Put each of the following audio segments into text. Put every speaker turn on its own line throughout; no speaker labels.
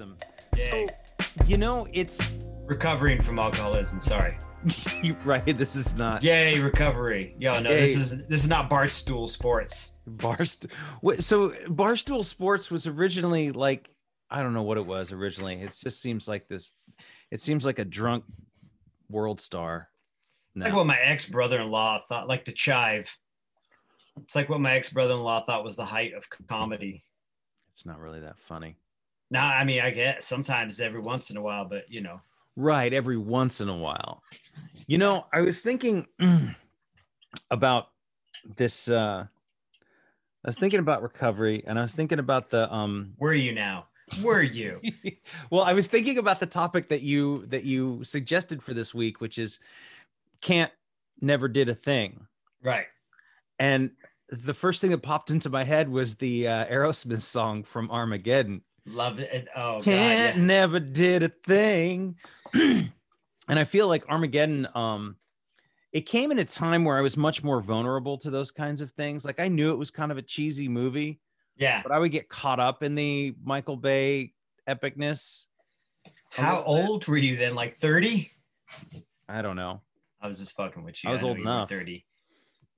Alcoholism.
Yay.
So, you know, it's
recovering from alcoholism. Sorry.
you right. This is not
Yay, recovery. Yo, no, this is this is not Barstool Sports.
Barstool. So Barstool Sports was originally like I don't know what it was originally. It just seems like this. It seems like a drunk world star. No.
Like what my ex brother in law thought, like the chive. It's like what my ex brother in law thought was the height of comedy.
it's not really that funny.
Now, I mean, I get sometimes every once in a while, but you know,
Right, every once in a while. You know, I was thinking about this uh I was thinking about recovery and I was thinking about the um
where are you now? Where are you?
well, I was thinking about the topic that you that you suggested for this week, which is can't never did a thing.
right.
And the first thing that popped into my head was the uh, Aerosmith song from Armageddon.
Love it. Oh
Can't
God. Yeah.
never did a thing. and I feel like Armageddon, um, it came in a time where I was much more vulnerable to those kinds of things. Like I knew it was kind of a cheesy movie,
yeah.
but I would get caught up in the Michael Bay epicness.
How
little bit.
old were you then? Like 30?
I don't know.
I was just fucking with you.
I was
know
old enough.
30.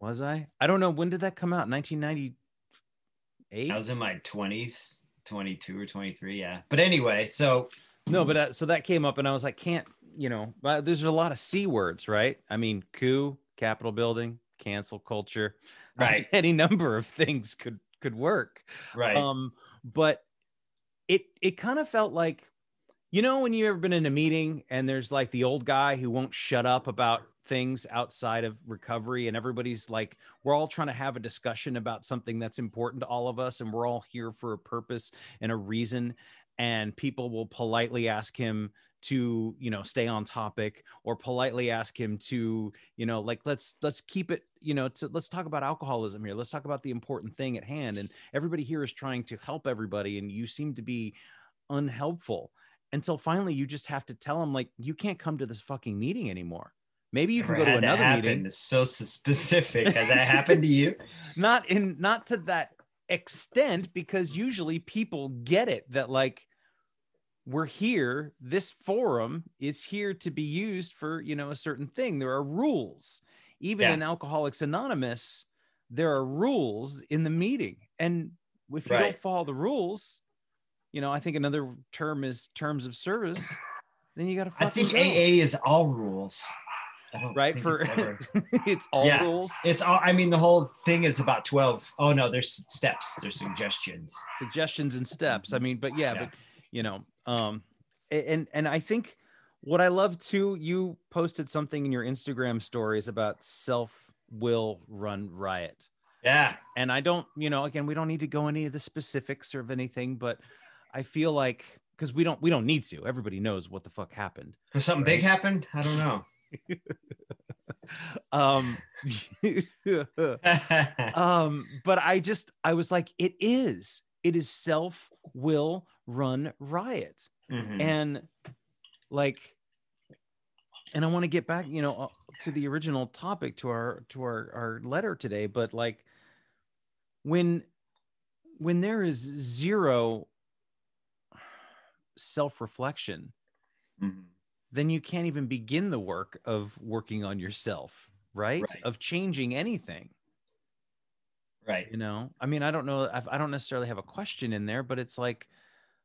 Was I? I don't know. When did that come out? 1998?
I was in my 20s, 22 or 23. Yeah. But anyway, so
No, but uh, so that came up, and I was like, can't you know? But there's a lot of c words, right? I mean, coup, Capitol building, cancel culture,
Right.
Any number of things could could work.
right.
Um, but it it kind of felt like, you know, when you've ever been in a meeting and there's like the old guy who won't shut up about things outside of recovery, and everybody's like, we're all trying to have a discussion about something that's important to all of us, and we're all here for a purpose and a reason and people will politely ask him to you know stay on topic or politely ask him to you know like let's let's keep it you know to, let's talk about alcoholism here. Let's talk about the important thing at hand and everybody here is trying to help everybody and you seem to be unhelpful until finally you just have to tell them like you can't come to this fucking meeting anymore maybe you
Never
can go to another
happen.
meeting
It's so specific. Has that happened to you?
not in not to that extent because usually people get it that like we're here this forum is here to be used for you know a certain thing there are rules even
Yeah.
in alcoholics anonymous there are rules in the meeting and if you don't follow the rules you know i think another term is terms of service then you got to
I think AA is all rules.
Right for
it's,
it's all
Yeah.
rules
it's all. I mean, the whole thing is about twelve. Oh no, there's steps. There's suggestions.
suggestions and steps i mean but yeah,
Yeah.
but you know um and and i think what i love too you posted something in your instagram stories about self will run riot
Yeah,
and i don't you know again we don't need to go any of the specifics or of anything but i feel like because we don't we don't need to everybody knows what the fuck happened
Has something big happened. I don't know.
um um but i just i was like it is it is self will run riot
Mhm.
and like and i want to get back you know uh, to the original topic to our to our our letter today but like when when there is zero self-reflection
Mhm.
Then you can't even begin the work of working on yourself right,
Right.
of changing anything
Right.
you know i mean i don't know i don't necessarily have a question in there but it's like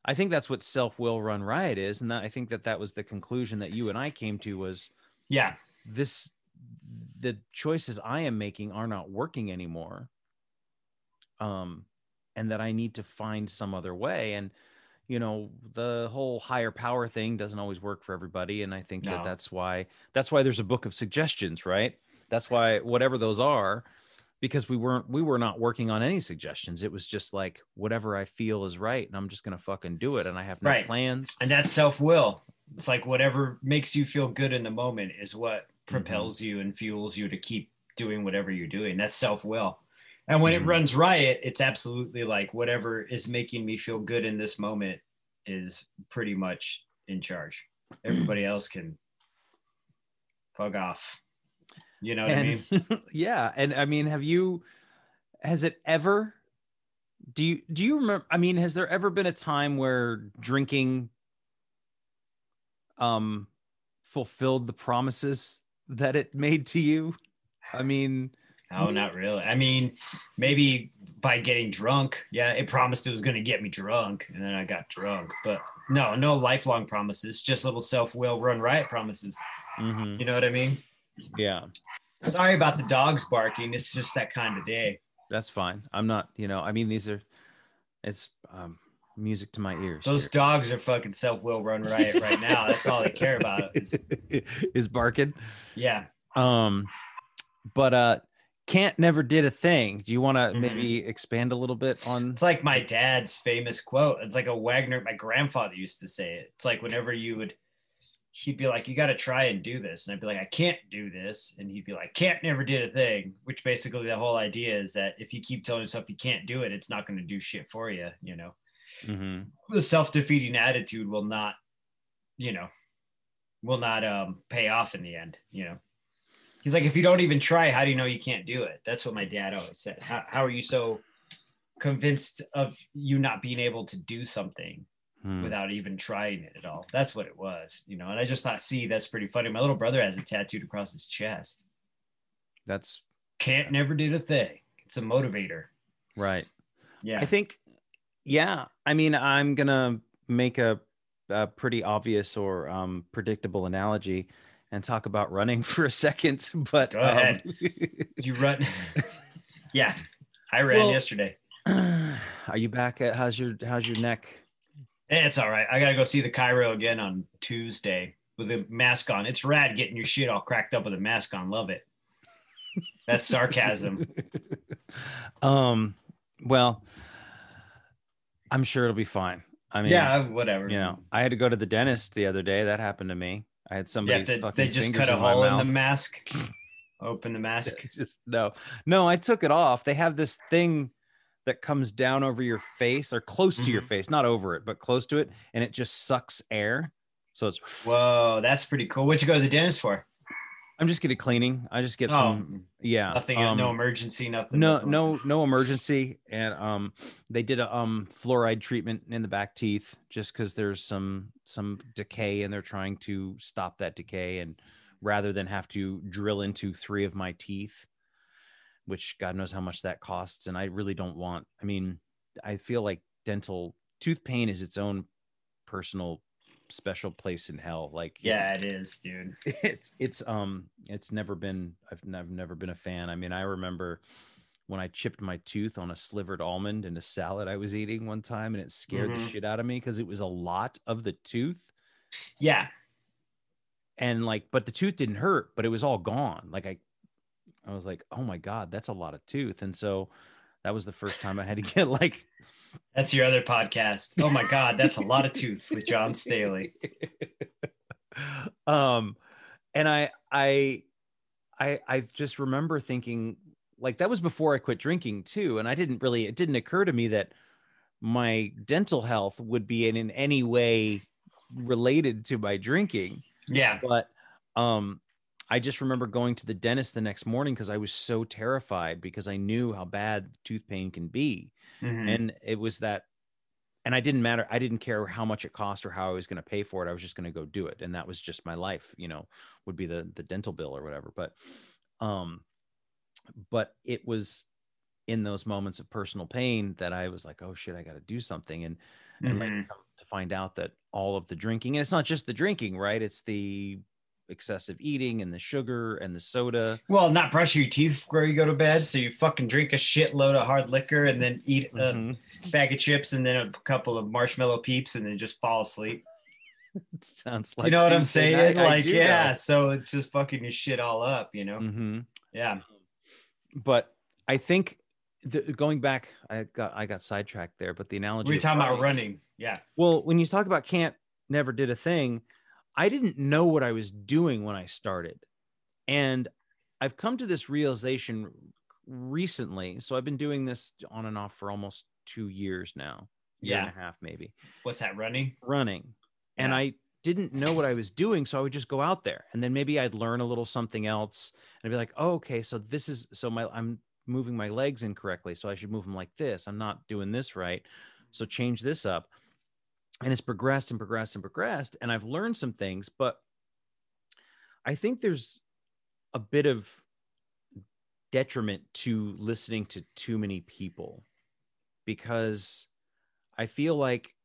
i think that's what self-will run riot is and that i think that that was the conclusion that you and i came to was
Yeah.
this the choices i am making are not working anymore um and that i need to find some other way and you know the whole higher power thing doesn't always work for everybody and i think that that's why that's why there's a book of suggestions right that's why whatever those are because we weren't we were not working on any suggestions it was just like whatever i feel is right and i'm just gonna fucking do it and i have no
Right.
plans
And that's self will. It's like whatever makes you feel good in the moment is what mm-hmm. propels you and fuels you to keep doing whatever you're doing. That's self will. And when
Mhm.
it runs riot, it's absolutely like whatever is making me feel good in this moment is pretty much in charge. Everybody else can fuck off. You know what I mean?
yeah and i mean have you has it ever do you do you remember i mean has there ever been a time where drinking um fulfilled the promises that it made to you i mean
Oh, not really. I mean, maybe by getting drunk. Yeah, it promised it was going to get me drunk, and then I got drunk. But no, no lifelong promises. Just little self-will run riot promises.
mhm,
You know what I mean?
yeah
Sorry about the dogs barking. It's just that kind of day.
that's fine i'm not you know i mean these are it's um music to my ears
Those
here.
dogs are fucking self-will run riot right now. That's all they care about. Is,
is barking
yeah.
um but uh can't never did a thing do you want to
Mhm.
maybe expand a little bit on
It's like my dad's famous quote. It's like a Wagner. My grandfather used to say it. It's like whenever you would, he'd be like, "You got to try and do this," and I'd be like, "I can't do this," and he'd be like, "Can't never did a thing." Which basically the whole idea is that if you keep telling yourself you can't do it, it's not going to do shit for you. You know,
Mhm.
the self defeating attitude will not, you know, will not um pay off in the end. You know. He's like, if you don't even try, how do you know you can't do it? That's what my dad always said. How, how are you so convinced of you not being able to do something
Hmm.
without even trying it at all? That's what it was, you know. And I just thought, see, that's pretty funny. My little brother has it tattooed across his chest.
that's
Can't never did a thing. It's a motivator.
right
Yeah.
i think yeah i mean i'm gonna make a, a pretty obvious or um predictable analogy and talk about running for a second but
Go
um,
ahead. Did you run? yeah. I ran
Well-
yesterday.
are you back at how's your how's your neck
Eh, It's all right. I gotta go see the chiro again on Tuesday with a mask on. It's rad getting your shit all cracked up with a mask on. Love it. That's sarcasm.
um well i'm sure it'll be fine i mean
yeah, whatever.
you know i had to go to the dentist the other day that happened to me i had
Yeah,
somebody
they,
fucking
they just cut a hole in the mask. Open the mask.
just no no i took it off they have this thing that comes down over your face or close to your
Mhm.
face not over it but close to it and it just sucks air so it's
Whoa, that's pretty cool. What'd you go to the dentist for?
I'm just getting cleaning i just get
Oh,
some yeah
nothing.
um,
no emergency. Nothing.
no no no emergency and um they did a um fluoride treatment in the back teeth just because there's some some decay and they're trying to stop that decay and rather than have to drill into three of my teeth which god knows how much that costs and i really don't want i mean i feel like dental tooth pain is its own personal special place in hell like
Yeah, it is, dude.
it's it's um it's never been I've, I've never been a fan. I mean i remember when i chipped my tooth on a slivered almond in a salad i was eating one time and it scared the
Mhm.
shit out of me because it was a lot of the tooth.
Yeah,
and like but the tooth didn't hurt but it was all gone. Like i i was like oh my god that's a lot of tooth. And so that was the first time i had to get like
that's your other podcast. Oh my God, that's a lot of tooth with John Staley.
um and i i i i just remember thinking like that was before i quit drinking too and i didn't really it didn't occur to me that my dental health would be in, in any way related to my drinking
Yeah,
but um i just remember going to the dentist the next morning because i was so terrified because i knew how bad tooth pain can be
Mhm.
and it was that and i didn't matter i didn't care how much it cost or how i was going to pay for it i was just going to go do it and that was just my life you know would be the the dental bill or whatever but um but it was in those moments of personal pain that I was like, oh shit, I got to do something. And, and like to find out that all of the drinking, and it's not just the drinking, right? It's the excessive eating and the sugar and the soda.
Well, not brush your teeth before you go to bed, so you fucking drink a shitload of hard liquor and then eat a
Mhm.
bag of chips and then a couple of marshmallow peeps and then just fall asleep.
Sounds like
you know what I'm saying?
night.
Like, yeah.
know.
So it's just fucking your shit all up, you know?
Mhm.
Yeah.
But I think the, going back, I got I got sidetracked there. But the analogy
We were talking about
running.
Yeah.
Well, when you talk about can't never did a thing, I didn't know what I was doing when I started. And I've come to this realization recently. So I've been doing this on and off for almost two years now, year
Yeah.
and a half maybe,
What's that running?
running. And I didn't know what I was doing. So I would just go out there and then maybe I'd learn a little something else and I'd be like, oh, okay, so this is so my I'm moving my legs incorrectly. So I should move them like this. I'm not doing this right. So change this up. And it's progressed and progressed and progressed. And I've learned some things, but I think there's a bit of detriment to listening to too many people because I feel like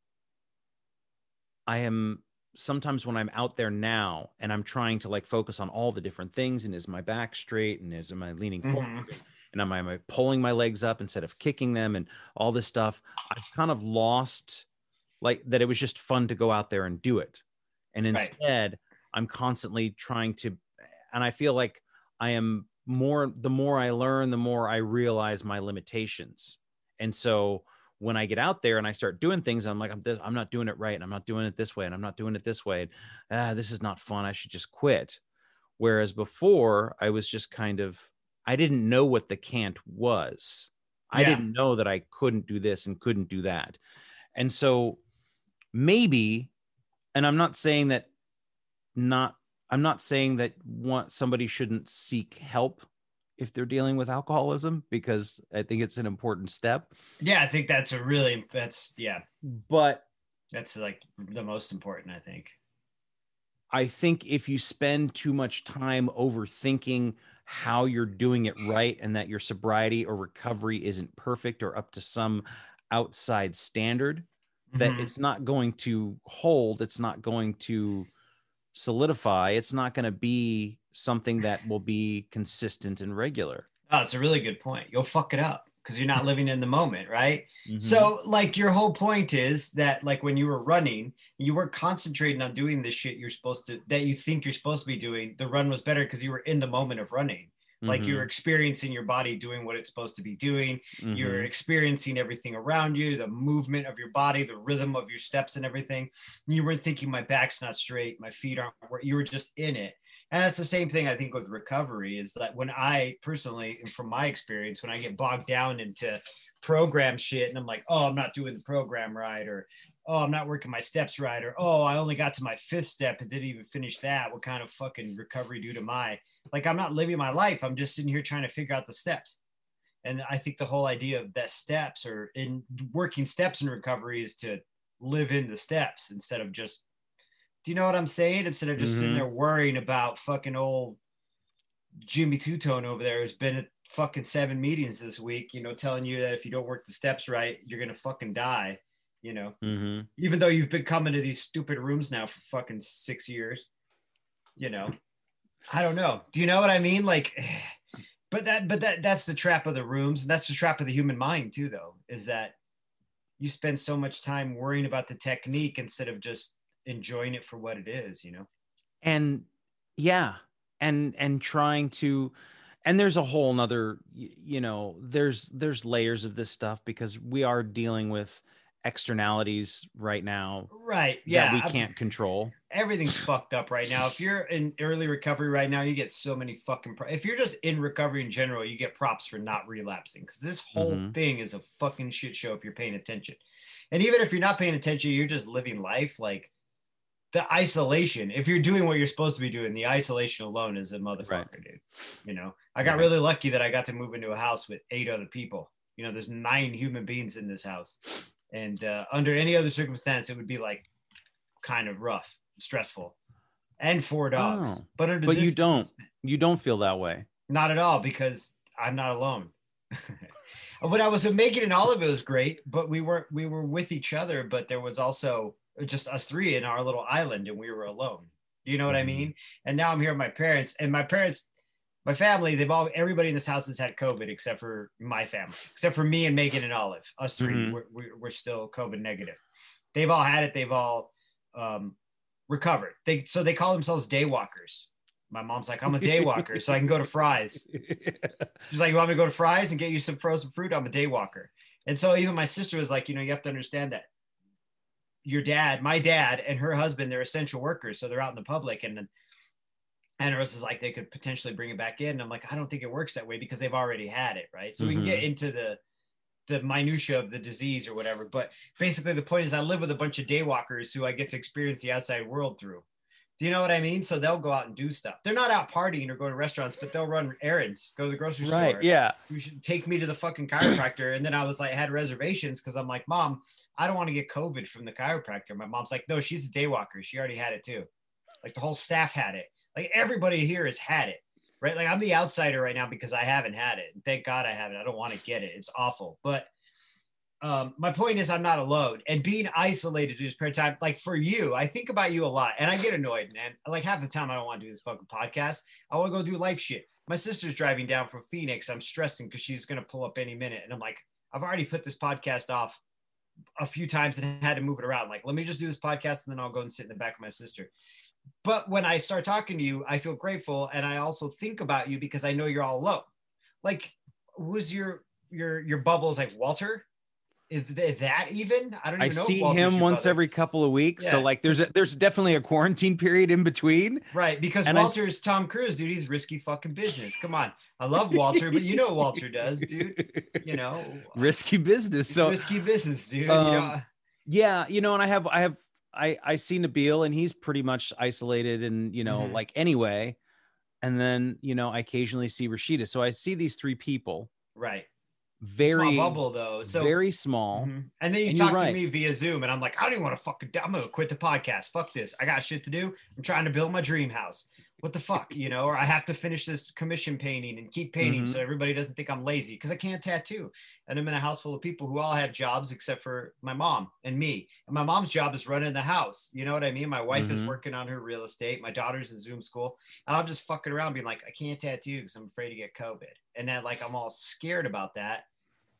I am sometimes when I'm out there now and I'm trying to like focus on all the different things and is my back straight and is am I leaning
Mhm.
forward and am I, am I pulling my legs up instead of kicking them and all this stuff I've kind of lost like that it was just fun to go out there and do it and
Right.
instead I'm constantly trying to and I feel like I am more the more I learn the more I realize my limitations and so when I get out there and I start doing things, I'm like, I'm, this, I'm not doing it right. And I'm not doing it this way. And I'm not doing it this way. And, ah, this is not fun. I should just quit. Whereas before, I was just kind of, I didn't know what the can't was. I didn't know that I couldn't do this and couldn't do that. And so maybe, and I'm not saying that not, I'm not saying that one, somebody shouldn't seek help if they're dealing with alcoholism because I think it's an important step.
Yeah. I think that's a really, that's, yeah,
But
that's like the most important, I think.
I think if you spend too much time overthinking how you're doing it right and that your sobriety or recovery isn't perfect or up to some outside standard, that
Mhm.
it's not going to hold, it's not going to solidify, it's not going to be something that will be consistent and regular.
Oh, it's a really good point. You'll fuck it up because you're not living in the moment, right?
Mhm.
So, like, your whole point is that, like, when you were running, you weren't concentrating on doing the shit you're supposed to, that you think you're supposed to be doing. The run was better because you were in the moment of running. Like, you're experiencing your body doing what it's supposed to be doing.
Mhm.
You're experiencing everything around you, the movement of your body, the rhythm of your steps, and everything. You weren't thinking, my back's not straight, my feet aren't, you were just in it. And that's the same thing I think with recovery is that when I personally, and from my experience, when I get bogged down into program shit and I'm like, oh, I'm not doing the program right, or oh, I'm not working my steps right, or oh, I only got to my fifth step and didn't even finish that. What kind of fucking recovery due to my like I'm not living my life. I'm just sitting here trying to figure out the steps. And I think the whole idea of that steps or in working steps in recovery is to live in the steps instead of just do you know what I'm saying? Instead of just sitting
Mhm.
there worrying about fucking old Jimmy Two Tone over there who's been at fucking seven meetings this week, you know, telling you that if you don't work the steps right, you're gonna fucking die, you know,
Mhm.
even though you've been coming to these stupid rooms now for fucking six years, you know. I don't know. Do you know what I mean? Like, but that, but that, that's the trap of the rooms, and that's the trap of the human mind too. Though, is that you spend so much time worrying about the technique instead of just enjoying it for what it is. You know.
and yeah and and trying to and there's a whole nother you know there's there's layers of this stuff because we are dealing with externalities right now
Right. Yeah.
that we
I'm-
can't control
everything's fucked up right now. If you're in early recovery right now, you get so many fucking. Pro- if you're just in recovery in general, you get props for not relapsing because this whole
Mhm.
thing is a fucking shit show if you're paying attention. And even if you're not paying attention, you're just living life like the isolation. If you're doing what you're supposed to be doing, the isolation alone is a motherfucker, dude. You know, I got
Right.
really lucky that I got to move into a house with eight other people. You know, there's nine human beings in this house. And uh, under any other circumstance, it would be like kind of rough, stressful, and four dogs.
Oh.
But under
But you don't. you don't feel that way
not at all, because I'm not alone. when I was Megan and Olive, it was great, but we weren't we were with each other, but there was also just us three in our little island, and we were alone. You know what I
Mhm.
mean? And now I'm here with my parents, and my parents, my family, they've all everybody in this house has had COVID except for my family, except for me and Megan and Olive. Us 3
Mhm.
we're, we're, we're still COVID negative. They've all had it. They've all um, recovered. They so they call themselves day walkers. My mom's like, I'm a day walker, so I can go to Fry's. She's like, You want me to go to Fry's and get you some frozen fruit? I'm a day walker. And so even my sister was like, You know, you have to understand that your dad, my dad, and her husband, they're essential workers. So they're out in the public. And and it was like they could potentially bring it back in. And I'm like, I don't think it works that way because they've already had it. Right. So we can get mm-hmm. into the the minutia of the disease or whatever. But basically the point is I live with a bunch of day walkers who I get to experience the outside world through. Do you know what I mean? So they'll go out and do stuff. They're not out partying or going to restaurants, but they'll run errands, go to the grocery
right.
store.
Yeah.
You should take me to the fucking chiropractor. And then I was like, I had reservations because I'm like, Mom, I don't want to get COVID from the chiropractor. My mom's like, No, she's a day walker. She already had it too. Like the whole staff had it. Like everybody here has had it. Right. Like I'm the outsider right now because I haven't had it. And thank God I haven't. I don't want to get it. It's awful. But um, my point is I'm not alone and being isolated period of time, like for you, I think about you a lot and I get annoyed, man. Like half the time I don't want to do this fucking podcast. I want to go do life shit. My sister's driving down from Phoenix. I'm stressing because she's going to pull up any minute. And I'm like, I've already put this podcast off a few times and had to move it around. Like, let me just do this podcast and then I'll go and sit in the back of my sister. But when I start talking to you, I feel grateful and I also think about you because I know you're all alone. Like, who's your your your bubbles like Walter? Is that even? I don't
I
even know. if
see him once
brother.
every couple of weeks. So like there's a, there's definitely a quarantine period in between.
right because
and I
Walter's Tom Cruise, dude. He's risky fucking business. Come on, I love Walter, but you know what Walter does, dude. You know,
Risky business. So
risky business, dude.
Um,
you know,
yeah, you know, and I have I have I I see Nabil and he's pretty much isolated and you know
Mhm.
like anyway. And then you know I occasionally see Rashida. So I see these three people,
right.
very
Small bubble though. So
very small.
Mhm. And then you
And
talk to
right.
me via Zoom, and I'm like, I don't even want to fucking. I'm gonna quit the podcast. Fuck this. I got shit to do. I'm trying to build my dream house. What the fuck, you know? Or I have to finish this commission painting and keep painting
Mhm.
so everybody doesn't think I'm lazy because I can't tattoo. And I'm in a house full of people who all have jobs except for my mom and me. And my mom's job is running the house. You know what I mean? My wife is
Mhm.
working on her real estate. My daughter's in Zoom school, and I'm just fucking around being like, I can't tattoo because I'm afraid to get COVID. And then like I'm all scared about that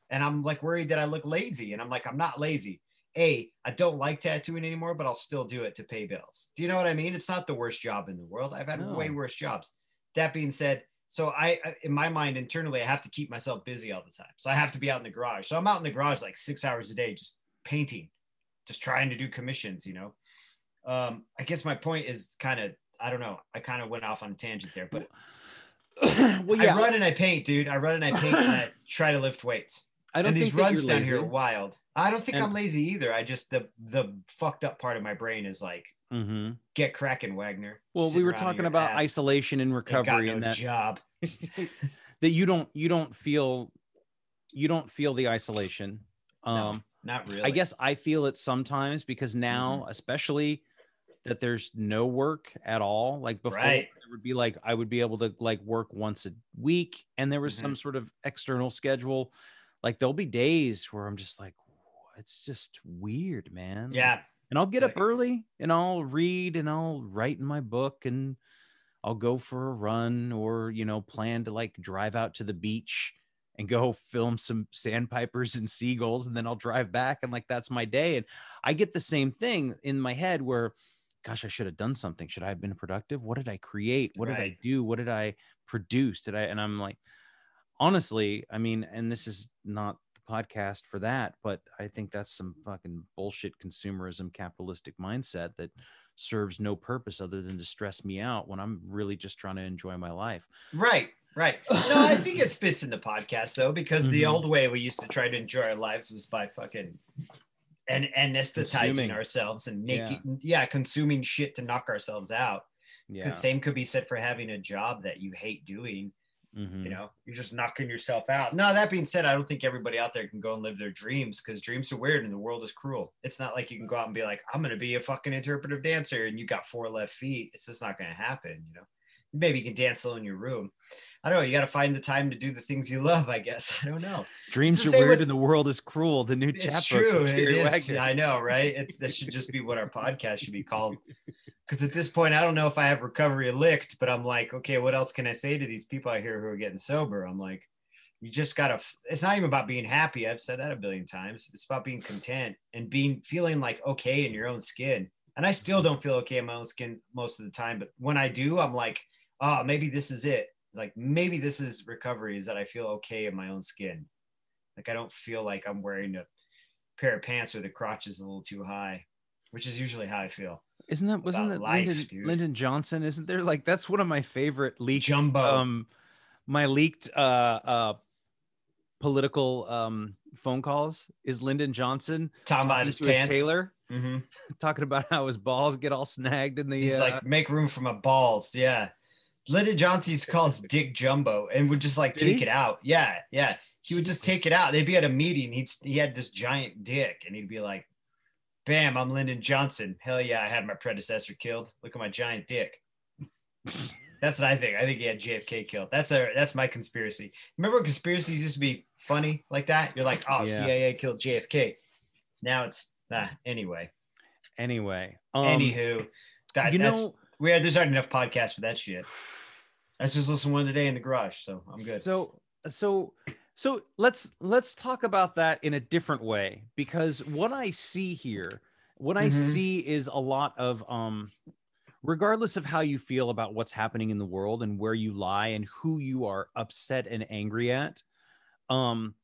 and I'm like worried that I look lazy. And I'm like, I'm not lazy. A, I don't like tattooing anymore, but I'll still do it to pay bills. Do you know what I mean? It's not the worst job in the world. I've had
No.
way worse jobs. That being said, so I, I- in my mind internally, I have to keep myself busy all the time. So I have to be out in the garage. So I'm out in the garage like six hours a day, just painting, just trying to do commissions. You know, um, I guess my point is kind of, I don't know. I kind of went off on a tangent there, but
well, yeah,
I run and I paint, dude. I run and I paint and I try to lift weights
I don't
and these
think that
runs down here are wild. I don't think
And-
I'm lazy either. I just the the fucked up part of my brain is like
Mhm.
get cracking, Wagner.
Well,
Sit
we were talking about
ass.
isolation and recovery,
no
and that
job.
that you don't you don't feel you don't feel the isolation.
No,
Um,
not really.
I guess I feel it sometimes because now,
Mm-hmm.
especially that there's no work at all. Like before,
Right.
there would be like I would be able to like work once a week, and there was
Mm-hmm.
some sort of external schedule. Like there'll be days where I'm just like, it's just weird, man.
Yeah,
and I'll get up early and I'll read and I'll write in my book and I'll go for a run or you know plan to like drive out to the beach and go film some sandpipers and seagulls and then I'll drive back and like that's my day and I get the same thing in my head where gosh I should have done something. Should I have been productive? What did I create? What did I do? What did I produce? Did I and I'm like honestly I mean and this is not the podcast for that but I think that's some fucking bullshit consumerism capitalistic mindset that serves no purpose other than to stress me out when I'm really just trying to enjoy my life
right, right. No, I think it fits in the podcast though, because the
Mhm.
old way we used to try to enjoy our lives was by fucking and anesthetizing
Consuming.
ourselves and making yeah. consuming shit to knock ourselves out.
yeah
The same could be said for having a job that you hate doing.
Mhm.
you know you're just knocking yourself out. No that being said i don't think everybody out there can go and live their dreams because dreams are weird and the world is cruel. It's not like you can go out and be like i'm going to be a fucking interpretive dancer and you got four left feet. It's just not going to happen you know maybe you can dance alone in your room. I don't know. You got to find the time to do the things you love. I guess I don't know.
Dreams are weird
with-
and the world is cruel. The new chapter.
It's
true.
It is.
Wagner.
I know, right? It's that should just be what our podcast should be called. Because at this point, I don't know if I have recovery licked, but I'm like, okay, what else can I say to these people out here who are getting sober? I'm like, you just gotta. It's not even about being happy. I've said that a billion times. It's about being content and being feeling like okay in your own skin. And I still don't feel okay in my own skin most of the time, but when I do, I'm like, oh, maybe this is it. Like maybe this is recovery. Is that I feel okay in my own skin. Like I don't feel like I'm wearing a pair of pants where the crotch is a little too high, which is usually how I feel.
Isn't that wasn't that
life,
Lyndon. Lyndon Johnson? Isn't there like that's one of my favorite leaks?
Jumbo.
Um, my leaked uh uh political um phone calls is Lyndon Johnson
Talking about
talking
his
to his
pants.
tailor,
hmm
talking about how his balls get all snagged in the.
He's
uh,
like, make room for my balls. Yeah. Lyndon Johnson calls Dick Jumbo and would just like
Did
take
he?
it out. Yeah. Yeah. He would just take it out. They'd be at a meeting. He'd, he had this giant dick and he'd be like, bam, I'm Lyndon Johnson. Hell yeah. I had my predecessor killed. Look at my giant dick. That's what I think. I think he had JFK killed. That's a that's my conspiracy. Remember when conspiracies used to be funny like that? You're like, oh,
Yeah.
CIA killed JFK. Now it's ah, anyway.
anyway. Um,
Anywho, that,
you
that's
know,
we had there's already enough podcasts for that shit. Let's just listen one today in the garage, so I'm good.
So so so let's let's talk about that in a different way because what I see here, what I
Mhm.
see is a lot of um regardless of how you feel about what's happening in the world and where you lie and who you are upset and angry at um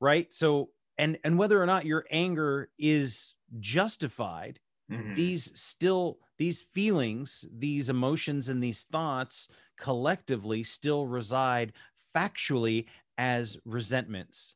right so and and whether or not your anger is justified
Mhm.
these still these feelings these emotions and these thoughts collectively still reside factually as resentments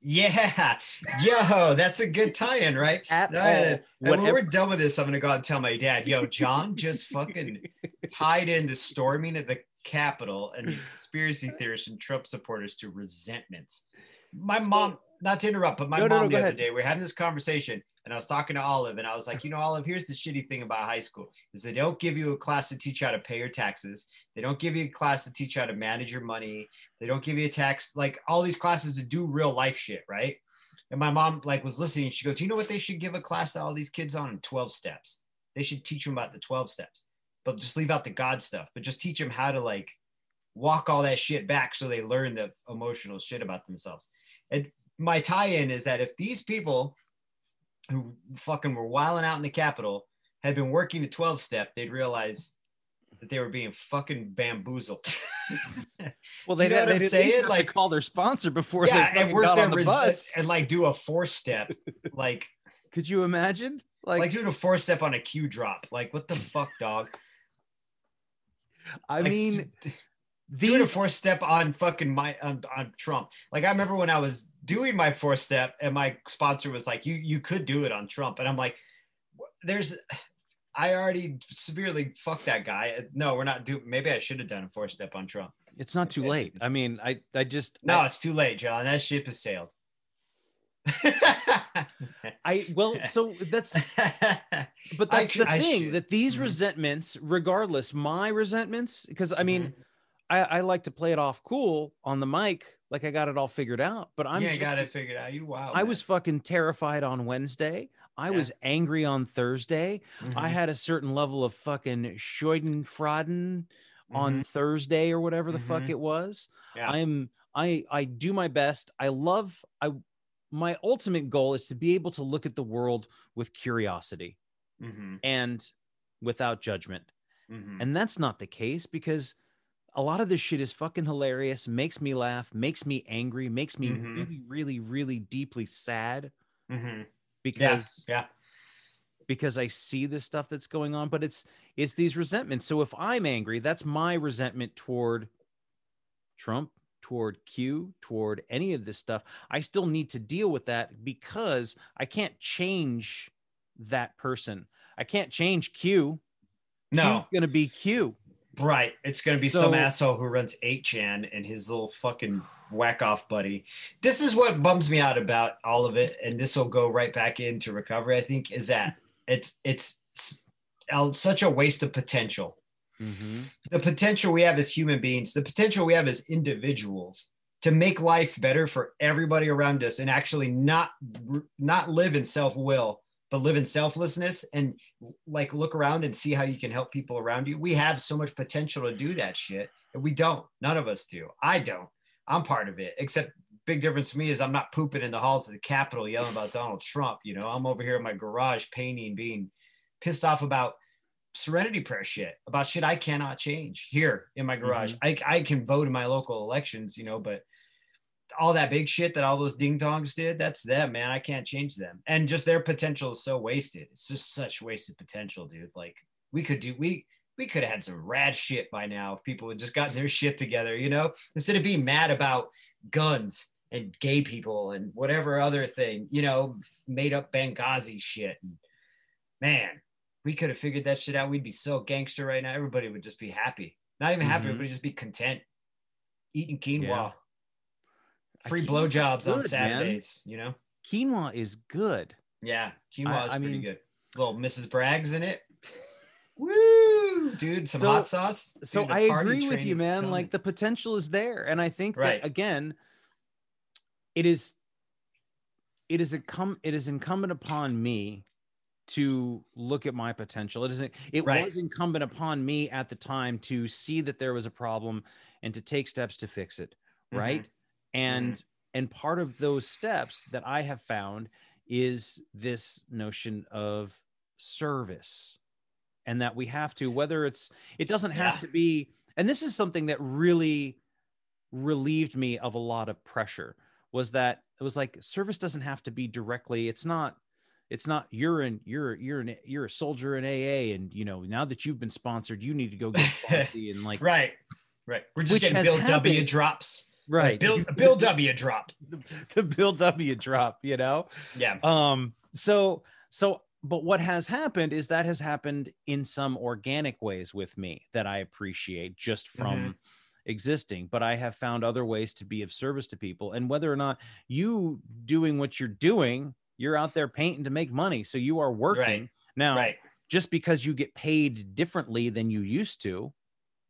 Yeah, yo, that's a good tie-in, right?
at
No,
all
and when we're done with this, I'm gonna go out and tell my dad, yo, John just fucking tied in the storming of the Capitol and these conspiracy theorists and Trump supporters to resentments. My
So-
mom, not to interrupt, but my
No, no,
mom
no,
the other
ahead.
day, we're having this conversation and I was talking to Olive and I was like, you know, Olive, here's the shitty thing about high school is they don't give you a class to teach you how to pay your taxes. They don't give you a class to teach you how to manage your money. They don't give you a tax, like all these classes to do real life shit, right? And my mom like was listening. She goes, you know what they should give a class to all these kids on? 12 steps. They should teach them about the 12 steps, but just leave out the God stuff, but just teach them how to like walk all that shit back so they learn the emotional shit about themselves. And my tie-in is that if these people who fucking were wilding out in the Capitol had been working the 12 step, they'd realize that they were being fucking bamboozled.
well they
you know
they did
saying?
like
Like-
call their sponsor before
yeah,
they
and work
got
their
on the bus
and like do a four step, like
could you imagine like,
like, doing a four step on a Q drop. Like what the fuck, dog?
i
Like,
mean
d- doing a
these
four step on fucking my on, on Trump. Like I remember when I was doing my four step and my sponsor was like, "You you could do it on Trump," and I'm like, "There's." I already severely fucked that guy. No, we're not doing. Maybe I should have done a four step on Trump.
it's not too
Okay.
late i mean i i just
No,
I-
it's too late, John. That ship has sailed.
I well, so that's but that's
could-
the
I
thing
should.
that these
Mhm.
resentments, regardless, my resentments, because I mean, I, I like to play it off cool on the mic, like I got it all figured out. But I'm
yeah,
just
got it figured out. You wow.
I was fucking terrified on Wednesday. I
Yeah.
was angry on Thursday.
Mm-hmm.
I had a certain level of fucking Schadenfreude on
Mm-hmm.
Thursday or whatever the fuck
Mhm.
it was.
Yeah.
I'm I I do my best. I love I my ultimate goal is to be able to look at the world with curiosity
Mhm,
and without judgment.
mhm.
And that's not the case because a lot of this shit is fucking hilarious, makes me laugh, makes me angry, makes me
Mhm.
really, really, really deeply sad
Mhm.
Because
yeah.
because I see this stuff that's going on, but it's it's these resentments. So if I'm angry, that's my resentment toward Trump, toward Q, toward any of this stuff. I still need to deal with that because I can't change that person. I can't change Q.
No,
Q's gonna be Q.
right. It's gonna be
So-
some asshole who runs 8chan and his little fucking whack off buddy. This is what bums me out about all of it, and this will go right back into recovery. I think is that it's it's such a waste of potential.
Mhm.
the potential we have as human beings, the potential we have as individuals to make life better for everybody around us and actually not not live in self-will but live in selflessness and like look around and see how you can help people around you. We have so much potential to do that shit and we don't. None of us do. I don't. I'm part of it except big difference for me is i'm not pooping in the halls of the capitol yelling about donald trump you know? I'm over here in my garage painting being pissed off about serenity prayer shit about shit I cannot change here in my mm-hmm. garage. I, I can vote in my local elections, you know, but all that big shit that all those ding dongs did, that's them, man. I can't change them. And just their potential is so wasted. It's just such wasted potential, dude. Like we could do, we, we could have had some rad shit by now if people had just gotten their shit together, you know, instead of being mad about guns and gay people and whatever other thing, you know, made up Benghazi shit. And man, we could have figured that shit out. We'd be so gangster right now. Everybody would just be happy. Not even happy,
Mhm.
everybody just be content. Eating quinoa.
Yeah.
Free blowjobs on
good, man.
Saturdays, you know?
Quinoa is good.
Yeah, quinoa
I-
is
I
pretty
mean-
good. Little Mrs. Bragg's in it. Woo! Dude, some
So-
hot sauce.
So
Dude, the
I agree with you, man.
coming.
Like the potential is there, and I think
Right.
that again, it is it is incum- it is incumbent upon me to look at my potential. It isn't. It
Right.
was incumbent upon me at the time to see that there was a problem and to take steps to fix it.
Mhm.
Right. Mm-hmm. And and part of those steps that I have found is this notion of service and that we have to whether it's it doesn't have
Yeah.
to be and this is something that really relieved me of a lot of pressure was that it was like service doesn't have to be directly it's not it's not you're in you're you're an you're a soldier in AA and you know now that you've been sponsored you need to go get sponsee and like
Right. Right. We're just getting Bill W drops.
Right
Bill, Bill W drop.
the Bill W drop you know
Yeah.
um so so but what has happened is that has happened in some organic ways with me that i appreciate just from existing but i have found other ways to be of service to people and whether or not you doing what you're doing you're out there painting to make money so you are working
Right.
now
Right.
just because you get paid differently than you used to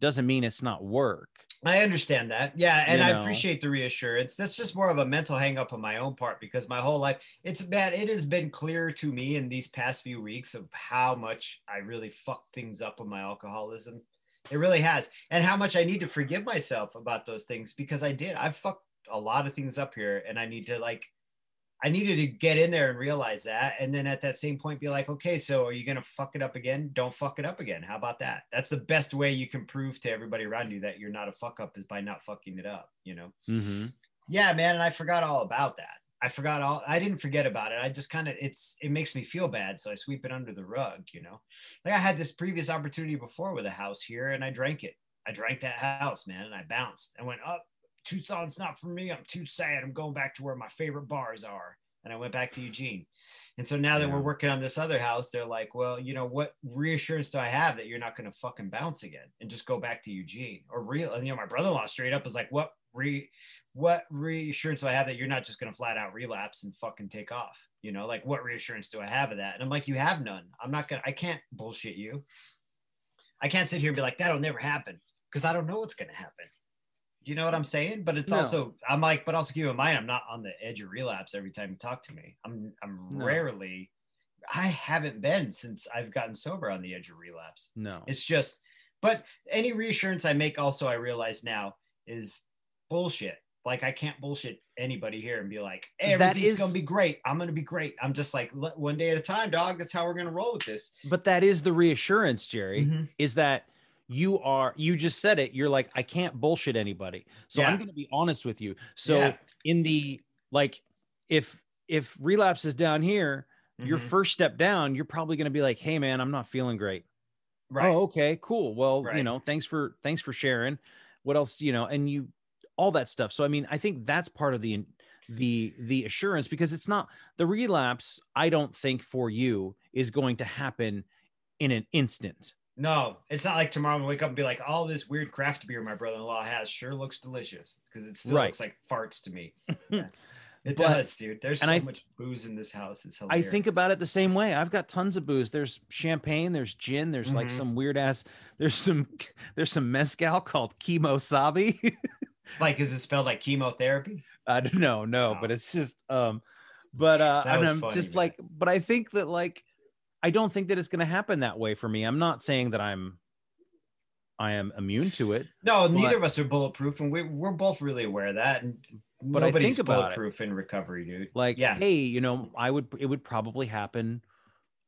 doesn't mean it's not work
I understand that. Yeah. And
You
I appreciate the reassurance. That's just more of a mental hangup on my own part because my whole life, it's bad. It has been clear to me in these past few weeks of how much I really fucked things up with my alcoholism. It really has. And how much I need to forgive myself about those things because I did. I fucked a lot of things up here and I need to like, I needed to get in there and realize that. And then at that same point, be like, okay, so are you going to fuck it up again? Don't fuck it up again. How about that? That's the best way you can prove to everybody around you that you're not a fuck up is by not fucking it up, you know?
mm-hmm.
Yeah, man. And I forgot all about that. I forgot all, I didn't forget about it. I just kind of, it's, it makes me feel bad. So I sweep it under the rug, you know? Like I had this previous opportunity before with a house here and I drank it. I drank that house, man. And I bounced. I went up. Tucson's not for me. I'm too sad. I'm going back to where my favorite bars are. And I went back to Eugene. And so now that
Yeah.
we're working on this other house, they're like, well, you know, what reassurance do I have that you're not going to fucking bounce again and just go back to Eugene or real? And, you know, my brother-in-law straight up is like, what re, what reassurance do I have that you're not just going to flat out relapse and fucking take off? You know, like what reassurance do I have of that? And I'm like, you have none. I'm not going to, I can't bullshit you. I can't sit here and be like, that'll never happen because I don't know what's going to happen. You know what I'm saying? But it's
No.
also I'm like, but also keep in mind, I'm not on the edge of relapse every time you talk to me. I'm I'm
No.
rarely, I haven't been since I've gotten sober on the edge of relapse.
no
It's just, but any reassurance I make, also I realize now is bullshit. Like I can't bullshit anybody here and be like, hey, everything's
is-
gonna be great. I'm gonna be great. I'm just like one day at a time, dog. That's how we're gonna roll with this.
but that is the reassurance jerry
Mhm.
is that you are you just said it you're like i can't bullshit anybody. So i'm going to be honest with you. So
Yeah.
in the like if if relapse is down here your
Mhm.
first step down you're probably going to be like hey man i'm not feeling great.
Right.
oh okay cool. Well you know thanks for thanks for sharing. What else you know and you all that stuff. So i mean i think that's part of the the the assurance because it's not the relapse i don't think for you is going to happen in an instant
No, it's not like tomorrow I'm gonna wake up and be like, all this weird craft beer my brother-in-law has sure looks delicious because it still
Right.
looks like farts to me. It
But-
does, dude. There's so
I-
much booze in this house. It's hilarious.
I think about it the same way. I've got tons of booze. There's champagne, there's gin, there's like
Mhm.
some weird ass, there's some there's some mezcal called Kimo Sabe.
like, is it spelled like chemotherapy?
I don't know, no,
Wow.
but it's just um but uh
That
and
was
I'm
funny,
just
man.
like but I think that like I don't think that it's gonna happen that way for me. I'm not saying that I'm I am immune to it.
No, neither of us are bulletproof, and we, we're both really aware of that. And
But I think about it.
in recovery, dude.
Like,
Yeah.
hey, you know, I would it would probably happen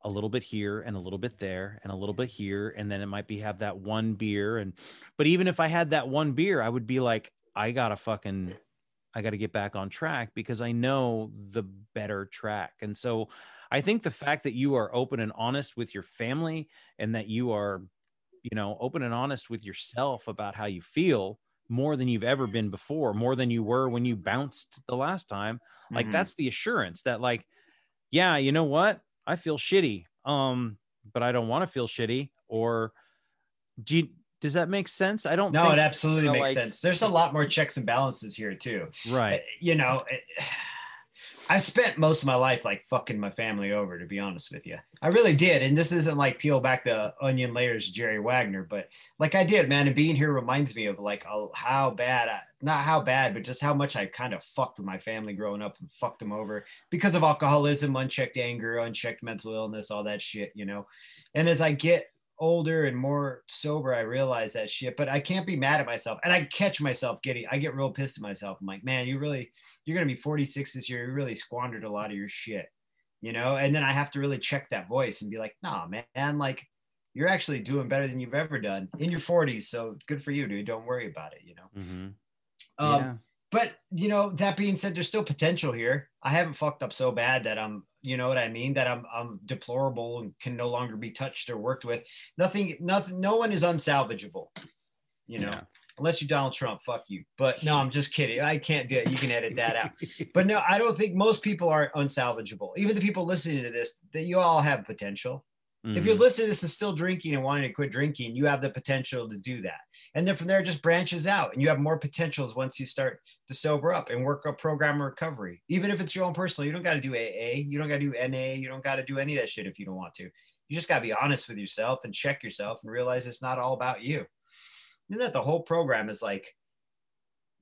a little bit here and a little bit there and a little bit here and then it might be have that one beer and but even if I had that one beer I would be like I got to fucking I got to get back on track because I know the better track. And so I think the fact that you are open and honest with your family and that you are you know open and honest with yourself about how you feel more than you've ever been before, more than you were when you bounced the last time like
Mhm.
that's the assurance that like yeah you know what i feel shitty um but i don't want to feel shitty or do you, does that make sense i don't
no,
think,
it absolutely
know,
makes
like-
sense. There's a lot more checks and balances here too.
right
Uh, You know, it, I've spent most of my life like fucking my family over, to be honest with you. I really did. And this isn't like peel back the onion layers, Jerry Wagner, but like I did, man. And being here reminds me of like how bad, I, not how bad, but just how much I kind of fucked with my family growing up and fucked them over because of alcoholism, unchecked anger, unchecked mental illness, all that shit, you know. And as I get older and more sober, I realize that shit, but I can't be mad at myself. And I catch myself getting, I get real pissed at myself. I'm like, man, you really, you're going to be 46 this year. You really squandered a lot of your shit, you know? And then I have to really check that voice and be like, nah, man, like you're actually doing better than you've ever done in your 40s. So good for you, dude. Don't worry about it, you know?
Mhm.
Um,
yeah.
But you know that being said there's still potential here. I haven't fucked up so bad that i'm you know what i mean? That i'm i'm deplorable and can no longer be touched or worked with. Nothing nothing no one is unsalvageable you know
Yeah.
unless you're donald trump. Fuck you. But no i'm just kidding. I can't do it. You can edit that out. But no i don't think most people are unsalvageable. Even the people listening to this that you all have potential if you're
Mhm.
listening to this and still drinking and wanting to quit drinking, you have the potential to do that. And then from there, it just branches out and you have more potentials once you start to sober up and work a program of recovery. Even if it's your own personal, you don't got to do AA, you don't got to do NA, you don't got to do any of that shit if you don't want to. You just got to be honest with yourself and check yourself and realize it's not all about you. And that the whole program is like,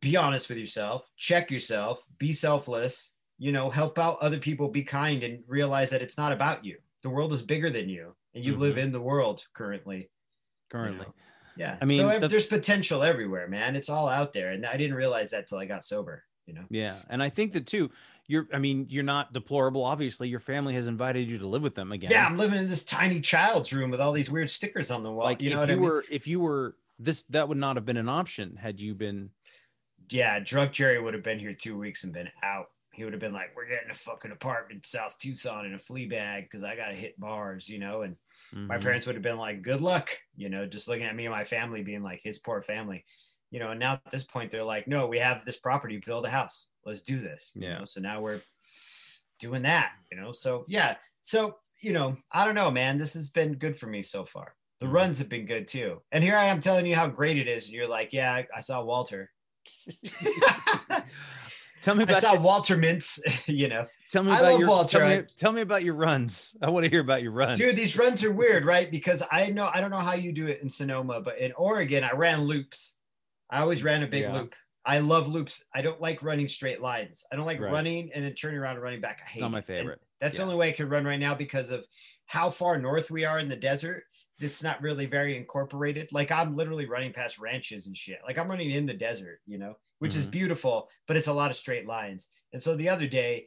be honest with yourself, check yourself, be selfless, you know, help out other people, be kind, and realize that it's not about you. The world is bigger than you, and you live mm-hmm. in the world currently. you
currently
know? Yeah.
I mean,
so
the-
there's potential everywhere, man. It's all out there. And I didn't realize that till I got sober, you know?
yeah and i think that too you're i mean you're not deplorable obviously your family has invited you to live with them again
Yeah. I'm living in this tiny child's room with all these weird stickers on the wall.
like
you know
if you
I mean?
were if you were this that would not have been an option had you been
yeah, drunk Jerry would have been here two weeks and been out. He would have been like, "We're getting a fucking apartment in South Tucson in a flea bag because I got to hit bars," you know. And my
Mhm.
parents would have been like, "Good luck," you know, just looking at me and my family, being like, "His poor family," you know. And now at this point, they're like, "No, we have this property, build a house, let's do this." you
Yeah.
know? So now we're doing that, you know. So yeah, so you know, I don't know, man. This has been good for me so far. The
Mhm.
runs have been good too. And here I am telling you how great it is, and you're like, "Yeah, I, I saw Walter."
tell me
I
about
saw
your-
Walter Mintz, you know.
tell me
I
about your
Walter,
tell, me, tell me about your runs i want to hear about your runs
Dude, these runs are weird, right? Because I know I don't know how you do it in Sonoma, but in Oregon, I ran loops. I always ran a big
Yeah.
loop. I love loops. I don't like running straight lines. I don't like
Right.
running and then turning around and running back. I hate
not my.
And
favorite
That's
Yeah.
the only way I can run right now because of how far north we are in the desert. It's not really very incorporated. Like I'm literally running past ranches and shit. Like I'm running in the desert, you know, which is
Mhm.
beautiful, but it's a lot of straight lines. And so the other day,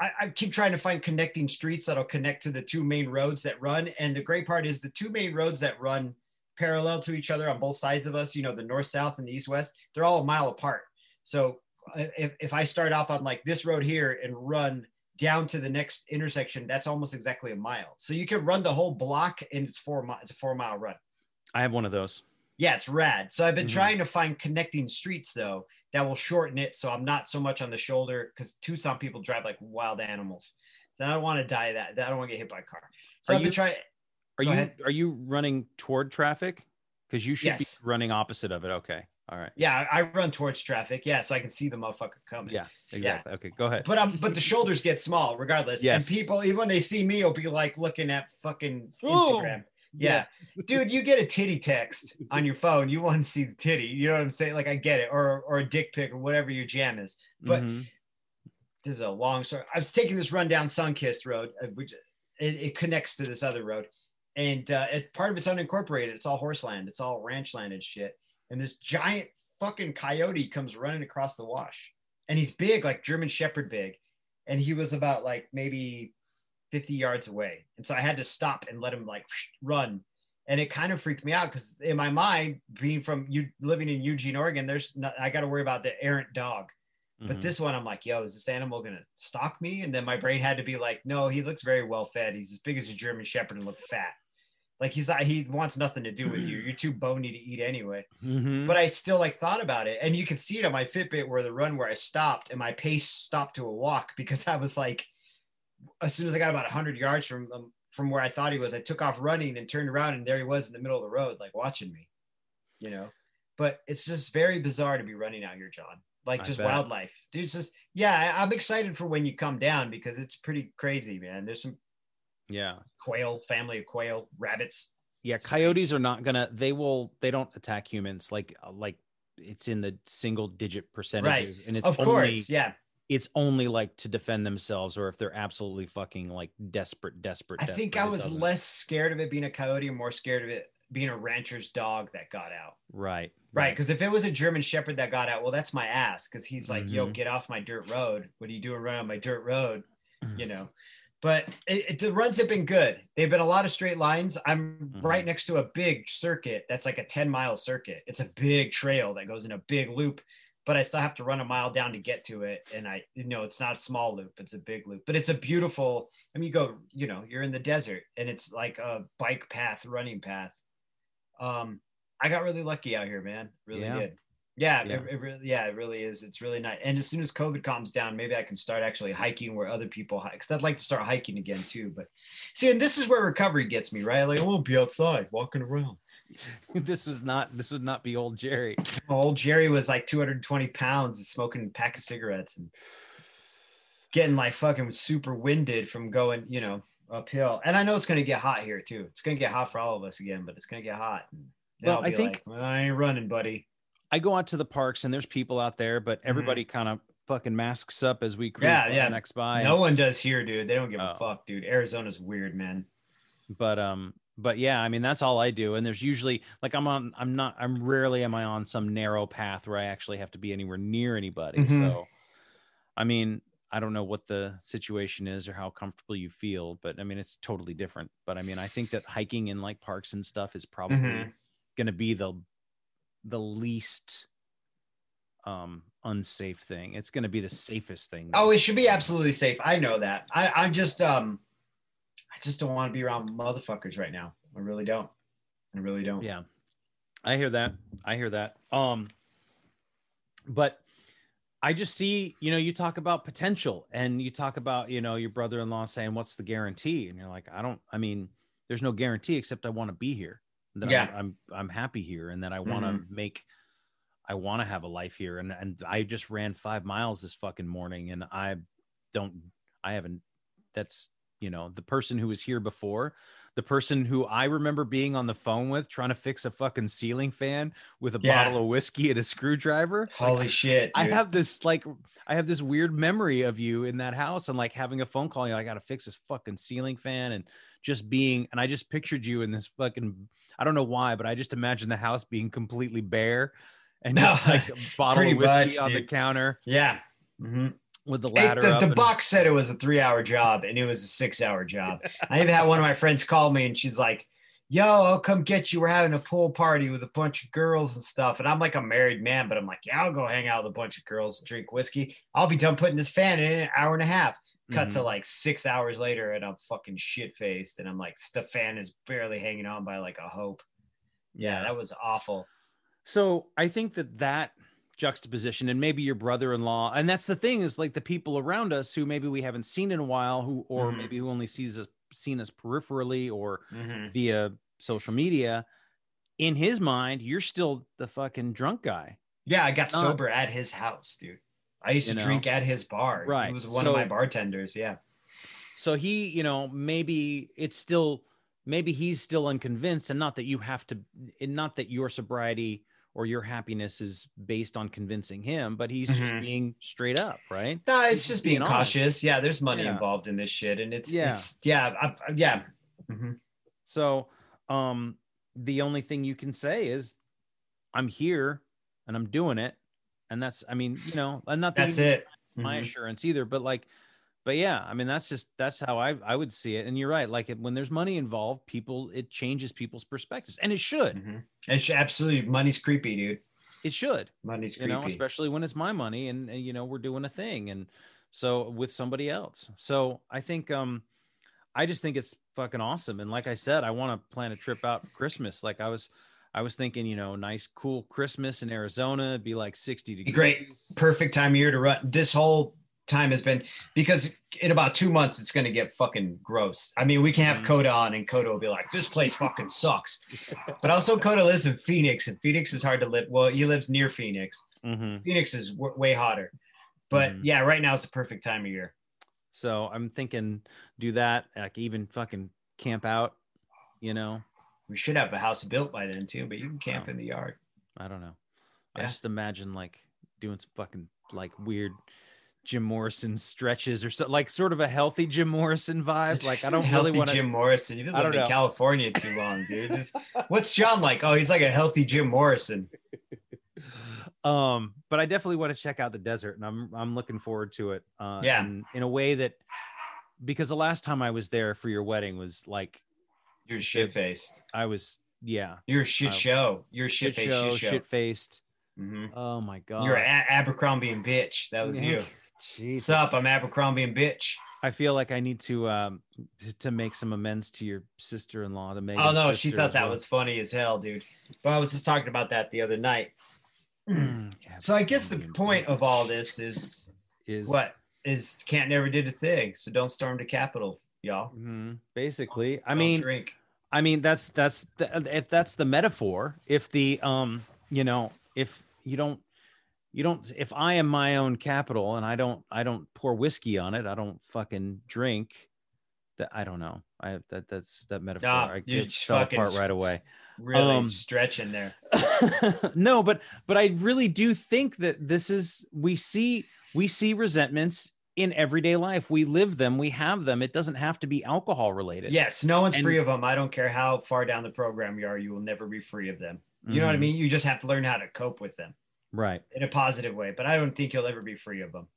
I, I keep trying to find connecting streets that'll connect to the two main roads that run. And the great part is the two main roads that run parallel to each other on both sides of us, you know, the north, south, and the east, west, they're all a mile apart. So uh, if, if I start off on like this road here and run down to the next intersection, that's almost exactly a mile. So you can run the whole block and it's four miles, it's a four mile run.
i have one of those
Yeah, it's rad. So I've been
Mhm.
trying to find connecting streets though that will shorten it so I'm not so much on the shoulder because Tucson people drive like wild animals. So I don't want to die that. I don't want to get hit by a car. So
Are
I've
you-
trying.
are
Go
you
ahead.
are you running toward traffic because you should
Yes.
be running opposite of it okay All right.
Yeah, I run towards traffic. Yeah, so I can see the motherfucker coming.
Yeah, exactly. Okay, go ahead.
But um, but the shoulders get small regardless.
Yes.
And people, even when they see me, will be like looking at fucking
Oh,
Instagram. Yeah. Dude, you get a titty text on your phone. You want to see the titty. You know what I'm saying? Like I get it. Or or a dick pic or whatever your jam is. But
Mhm.
this is a long story. I was taking this run down Sunkist Road, uh, which it, it connects to this other road, and uh, it, part of it's unincorporated. It's all horse land. It's all ranch land and shit. And this giant fucking coyote comes running across the wash, and he's big, like German Shepherd big, and he was about like maybe 50 yards away, and so I had to stop and let him like run. And it kind of freaked me out because in my mind, being from you living in Eugene, Oregon, there's not, I got to worry about the errant dog. But
Mhm.
this one, I'm like, yo, is this animal gonna stalk me? And then my brain had to be like, no, he looks very well fed. He's as big as a German Shepherd and look fat. Like he's not, he wants nothing to do with you. You're too bony to eat anyway.
Mhm.
But I still like thought about it, and you can see it on my Fitbit where the run where I stopped and my pace stopped to a walk because I was like, as soon as I got about 100 yards from um, from where I thought he was, I took off running and turned around, and there he was in the middle of the road, like watching me, you know. But it's just very bizarre to be running out here, John. Like
I
just
bet.
wildlife, dude. It's just yeah, I, I'm excited for when you come down because it's pretty crazy, man. There's some
yeah.
quail, family of quail, rabbits.
Yeah, coyotes are not gonna. They will. They don't attack humans. Like like it's in the single digit percentages, and it's
of
only
course, yeah.
It's only like to defend themselves, or if they're absolutely fucking like desperate, desperate.
I think
desperate,
I was less scared of it being a coyote and more scared of it being a rancher's dog that got out.
right.
Right. Because if it was a German Shepherd that got out, well, that's my ass. Because he's like, yo,
Mhm.
get off my dirt road. What are you doing running on my dirt road?
Mm-hmm.
You know, but it, it, the runs have been good. They've been a lot of straight lines. I'm
Mhm.
right next to a big circuit that's like a 10 mile circuit. It's a big trail that goes in a big loop, but I still have to run a mile down to get to it. And I, you know, it's not a small loop, it's a big loop, but it's a beautiful, I mean, you go, you know, you're in the desert and it's like a bike path, running path. Um, I got really lucky out here, man. Really
Yeah.
did. Yeah,
Yeah.
It, it really, yeah, it really is. It's really nice. And as soon as COVID calms down, maybe I can start actually hiking where other people hike. Because I'd like to start hiking again too. But see, and this is where recovery gets me, right? Like I won't be outside walking around.
this was not. This would not be old Jerry.
Old Jerry was like 220 pounds and smoking a pack of cigarettes and getting like fucking super winded from going, you know, uphill. And I know it's gonna get hot here too. It's gonna get hot for all of us again, but it's gonna get hot. And
Well,
I'll
I
be
think-
like, well, I ain't running, buddy.
I go out to the parks and there's people out there, but everybody kind of fucking masks up as we cruise
Mm-hmm. Yeah, yeah.
next by.
No one does here, dude. They don't give a
Oh.
fuck, dude. Arizona's weird, man.
but um but yeah i mean that's all i do and there's usually like i'm on i'm not i'm rarely am i on some narrow path where i actually have to be anywhere near anybody
Mhm.
so i mean i don't know what the situation is or how comfortable you feel but i mean it's totally different but i mean i think that hiking in like parks and stuff is probably
Mhm.
going to be the the least um unsafe thing it's going to be the safest thing
Oh, it should be absolutely safe. I know that. I, I'm just um I just don't want to be around motherfuckers right now. I really don't. I really don't.
Yeah. I hear that. I hear that. Um but I just see, you know, you talk about potential and you talk about, you know, your brother-in-law saying what's the guarantee and you're like, I don't I mean, there's no guarantee except I want to be here. That
Yeah.
I'm, I'm I'm happy here and that I want to make I want to have a life here and and I just ran 5 miles this fucking morning and I don't I haven't that's you know the person who was here before the person who I remember being on the phone with trying to fix a fucking ceiling fan with a
Yeah.
bottle of whiskey and a screwdriver. Like,
Holy shit.
I have this like I have this weird memory of you in that house and like having a phone call. You know, I got to fix this fucking ceiling fan and just being and I just pictured you in this fucking I don't know why, but I just imagined the house being completely bare and just
No,
like a bottle of whiskey
much,
on the counter
Yeah. Mhm.
With the
It- the the
and-
box said it was a three hour job and it was a six hour job. I even had one of my friends call me and she's like, Yo, I'll come get you. We're having a pool party with a bunch of girls and stuff. And I'm like a married man, but I'm like, Yeah, I'll go hang out with a bunch of girls, and drink whiskey. I'll be done putting this fan in an hour and a half. Cut to
Mhm.
like six hours later and I'm fucking shit faced. And I'm like, the fan is barely hanging on by like a hope. Yeah, that was awful.
So I think that that juxtaposition and maybe your brother-in-law and that's the thing is like the people around us who maybe we haven't seen in a while who or
Mhm.
maybe who only sees us seen us peripherally or
Mhm.
via social media in his mind, you're still the fucking drunk guy.
Yeah, I got
Not-
sober at his house, dude. I used to
know?
drink at his bar.
Right.
He was one of my bartenders. Yeah.
So he, you know, maybe it's still maybe he's still unconvinced and not that you have to and not that your sobriety or your happiness is based on convincing him, but he's just
Mhm.
being straight up, right?
No, it's
just
just being
being honest.
cautious. Yeah, there's money
Yeah.
involved in this shit, and it's
Yeah.
it's yeah, I, yeah. Mhm.
So, um, the only thing you can say is, "I'm here and I'm doing it," and that's, I mean, you know, and not that
That's it.
my
Mhm.
assurance either, but like, but yeah, I mean, that's just that's how I I would see it. And you're right, like when there's money involved, people it changes people's perspectives, and it should,
Mhm. It's absolutely money's creepy, dude.
it should,
Money's creepy.
you know, especially when it's my money and, and you know we're doing a thing, and so with somebody else. So I think, um, I just think it's fucking awesome. And like I said, I want to plan a trip out for Christmas. Like I was, I was thinking, you know, nice, cool Christmas in Arizona, it'd be like 60 degrees.
Great. Perfect time of year to run. This whole time has been because in about two months it's going to get fucking gross. I mean, we can have
Mhm.
Coda on and Coda will be like, "This place fucking sucks." But also, Coda lives in Phoenix, and Phoenix is hard to live. Well, he lives near Phoenix.
Mhm.
Phoenix is w- way hotter. But
Mhm.
yeah, right now is the perfect time of year.
So I'm thinking, do that, like even fucking camp out, you know.
We should have a house built by then too, but you can camp
Oh.
in the yard.
I don't know. I just imagine like doing some fucking like weird Jim Morrison stretches or so, like sort of a healthy Jim Morrison vibe. Like I don't
Healthy
really want.
Jim Morrison. You've been living in. California too long, dude. Just- what's John like? Oh, he's like a healthy Jim Morrison.
um but i definitely want to check out the desert and i'm i'm looking forward to it uh
Yeah.
in, a way that because the last time i was there for your wedding was like
You're shit faced.
i was yeah
You're a shit
Uh,
show. You're a shit faced shit
faced
Mhm.
oh my god
You're a- Abercrombie and bitch. That was you.
Jesus.
Sup? I'm Abercrombie and bitch.
i feel like i need to um to make some amends to your sister-in-law to make
Oh no, she thought that was funny as hell, dude. But I was just talking about that the other night. So I guess the point of all this is
is
what is Can't never did a thing. So don't storm the Capitol, y'all.
Mhm. basically i
Don't
mean
drink.
I mean, that's that's if that's the metaphor. If the um, you know, if you don't, you don't. If I am my own capital and I don't, I don't pour whiskey on it. I don't fucking drink. That I don't know. I that that's that metaphor.
Nah,
I it fell apart right away.
Really
um,
stretching there.
no, but but I really do think that this is we see we see resentments in everyday life. We live them. We have them. It doesn't have to be alcohol related.
Yes, no one's
And-
free of them. I don't care how far down the program you are, you will never be free of them. You know what I
Mhm.
mean? You just have to learn how to cope with them
Right.
in a positive way. But I don't think you'll ever be free of them.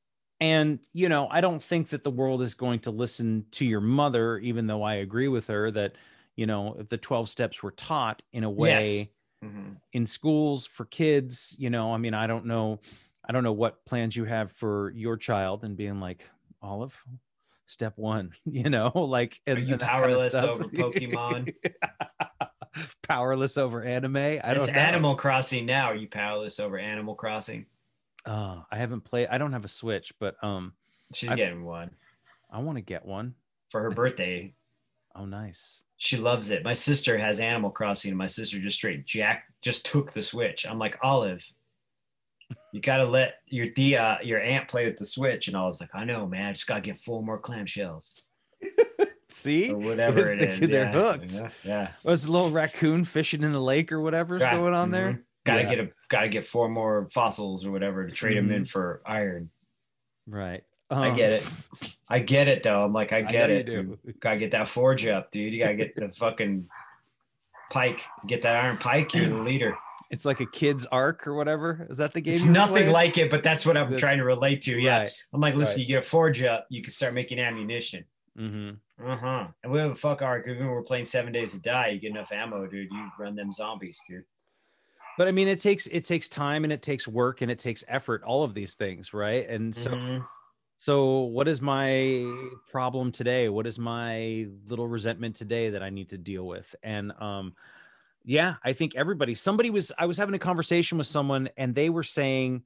and you know i don't think that the world is going to listen to your mother even though i agree with her that you know if the 12 steps were taught in a way
Yes. Mhm.
in schools for kids you know i mean i don't know i don't know what plans you have for your child and being like olive step one you know like
Are
and,
you
and that kinda
powerless over Pokemon?
powerless over anime i
it's
don't know
Animal Crossing now. Are you powerless over Animal Crossing?
uh, i haven't played i don't have a switch but um
She's
I-
getting one
i want to get one.
for her birthday.
Oh, nice
She loves it. My sister has Animal Crossing, and my sister just straight Jack just took the Switch. I'm like, Olive, you gotta let your the uh, your aunt play with the Switch, and Olive's like, I know, man. I just gotta get four more clamshells
see
or whatever it
It's
is.
they're
yeah,
hooked.
Yeah, yeah.
Was a little raccoon fishing in the lake or whatever's
Right,
going on there?
mhm. Gotta
Yeah.
get a gotta get four more fossils or whatever to trade them in for iron.
Right.
I
Um,
get it. I get it though. I'm like, I
I
get
you
it. You gotta get that forge up, dude. You gotta get the fucking pike. Get that iron pike. You're the leader.
It's like a kid's Ark or whatever. Is that the game?
It's nothing
playing?
like it, but that's what I'm
That's-
trying to relate to. Yeah.
Right.
I'm like, listen,
Right.
you get a forge up, you can start making ammunition.
Mhm.
Uh huh. And we have a fuck Ark. Even we're playing Seven Days to Die, you get enough ammo, dude. You run them zombies, dude.
But I mean, it takes it takes time and it takes work and it takes effort. All of these things, right? And so,
Mhm.
so what is my problem today? What is my little resentment today that I need to deal with? And um, yeah, I think everybody. Somebody was. I was having a conversation with someone, and they were saying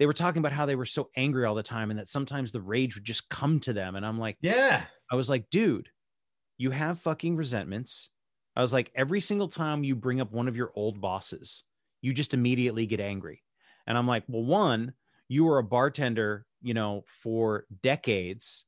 they were talking about how they were so angry all the time, and that sometimes the rage would just come to them. And I'm like,
yeah.
I was like, dude, you have fucking resentments. I was like, every single time you bring up one of your old bosses, you just immediately get angry. And I'm like, well, one, you were a bartender, you know, for decades,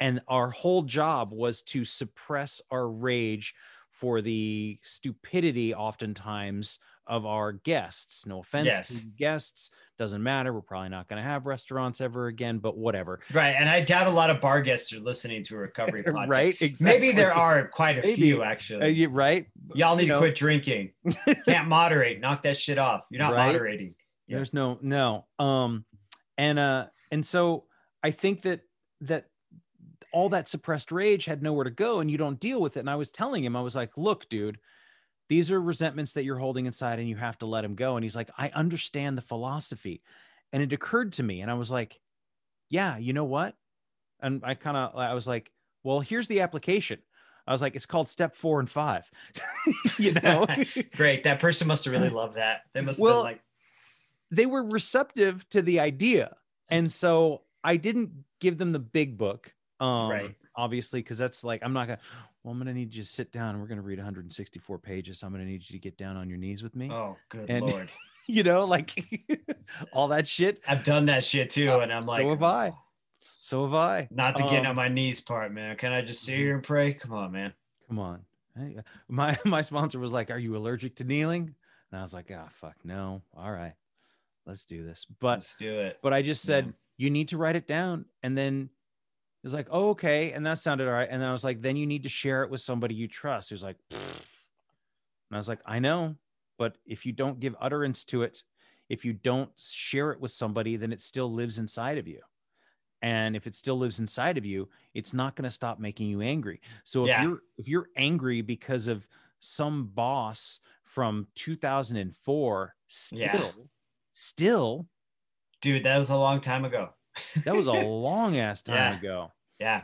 and our whole job was to suppress our rage for the stupidity, oftentimes, of our guests. No offense
Yes.
to guests, doesn't matter. We're probably not going to have restaurants ever again, but whatever.
Right. And I doubt a lot of bar guests are listening to a recovery podcast.
right? Exactly.
Maybe there are quite a
Maybe.
few
Uh,
actually.
you- right?
Y'all need
you know.
to quit drinking. Can't moderate. Knock that shit off. You're not
Right?
moderating. Yeah.
There's no no. Um and uh and so I think that that all that suppressed rage had nowhere to go and you don't deal with it. And I was telling him, I was like, look, dude, these are resentments that you're holding inside and you have to let them go. And he's like, I understand the philosophy. And it occurred to me, and I was like, yeah, you know what? And I kind of I was like, well, here's the application. I was like, it's called step four and five. you know?
Great. That person must have really loved that. They must have
Well,
been like,
they were receptive to the idea and so i didn't give them the big book um
Right.
Obviously because that's like i'm not gonna well i'm gonna need you to sit down and we're gonna read 164 pages so i'm gonna need you to get down on your knees with me
oh, good
And-
lord.
you know like all that shit
I've done that shit too, and I'm like, So
have I. so have i
Not the getting
Um,
on my knees part, man. Can I just sit here and pray? Come on, man.
come on Hey, uh, my my sponsor was like are you allergic to kneeling and i was like ah fuck no all right let's do this but
Let's do it.
but I just said
Yeah.
you need to write it down, and then it's like, oh, okay, and that sounded all right. And then I was like, then you need to share it with somebody you trust. He was like, "Pfft." and I was like, I know, but if you don't give utterance to it, if you don't share it with somebody, then it still lives inside of you. And if it still lives inside of you, it's not going to stop making you angry. So if
Yeah.
you're if you're angry because of some boss from 2004, still,
Yeah.
still
Dude, that was a long time ago.
That was a long ass time
Yeah.
ago.
Yeah.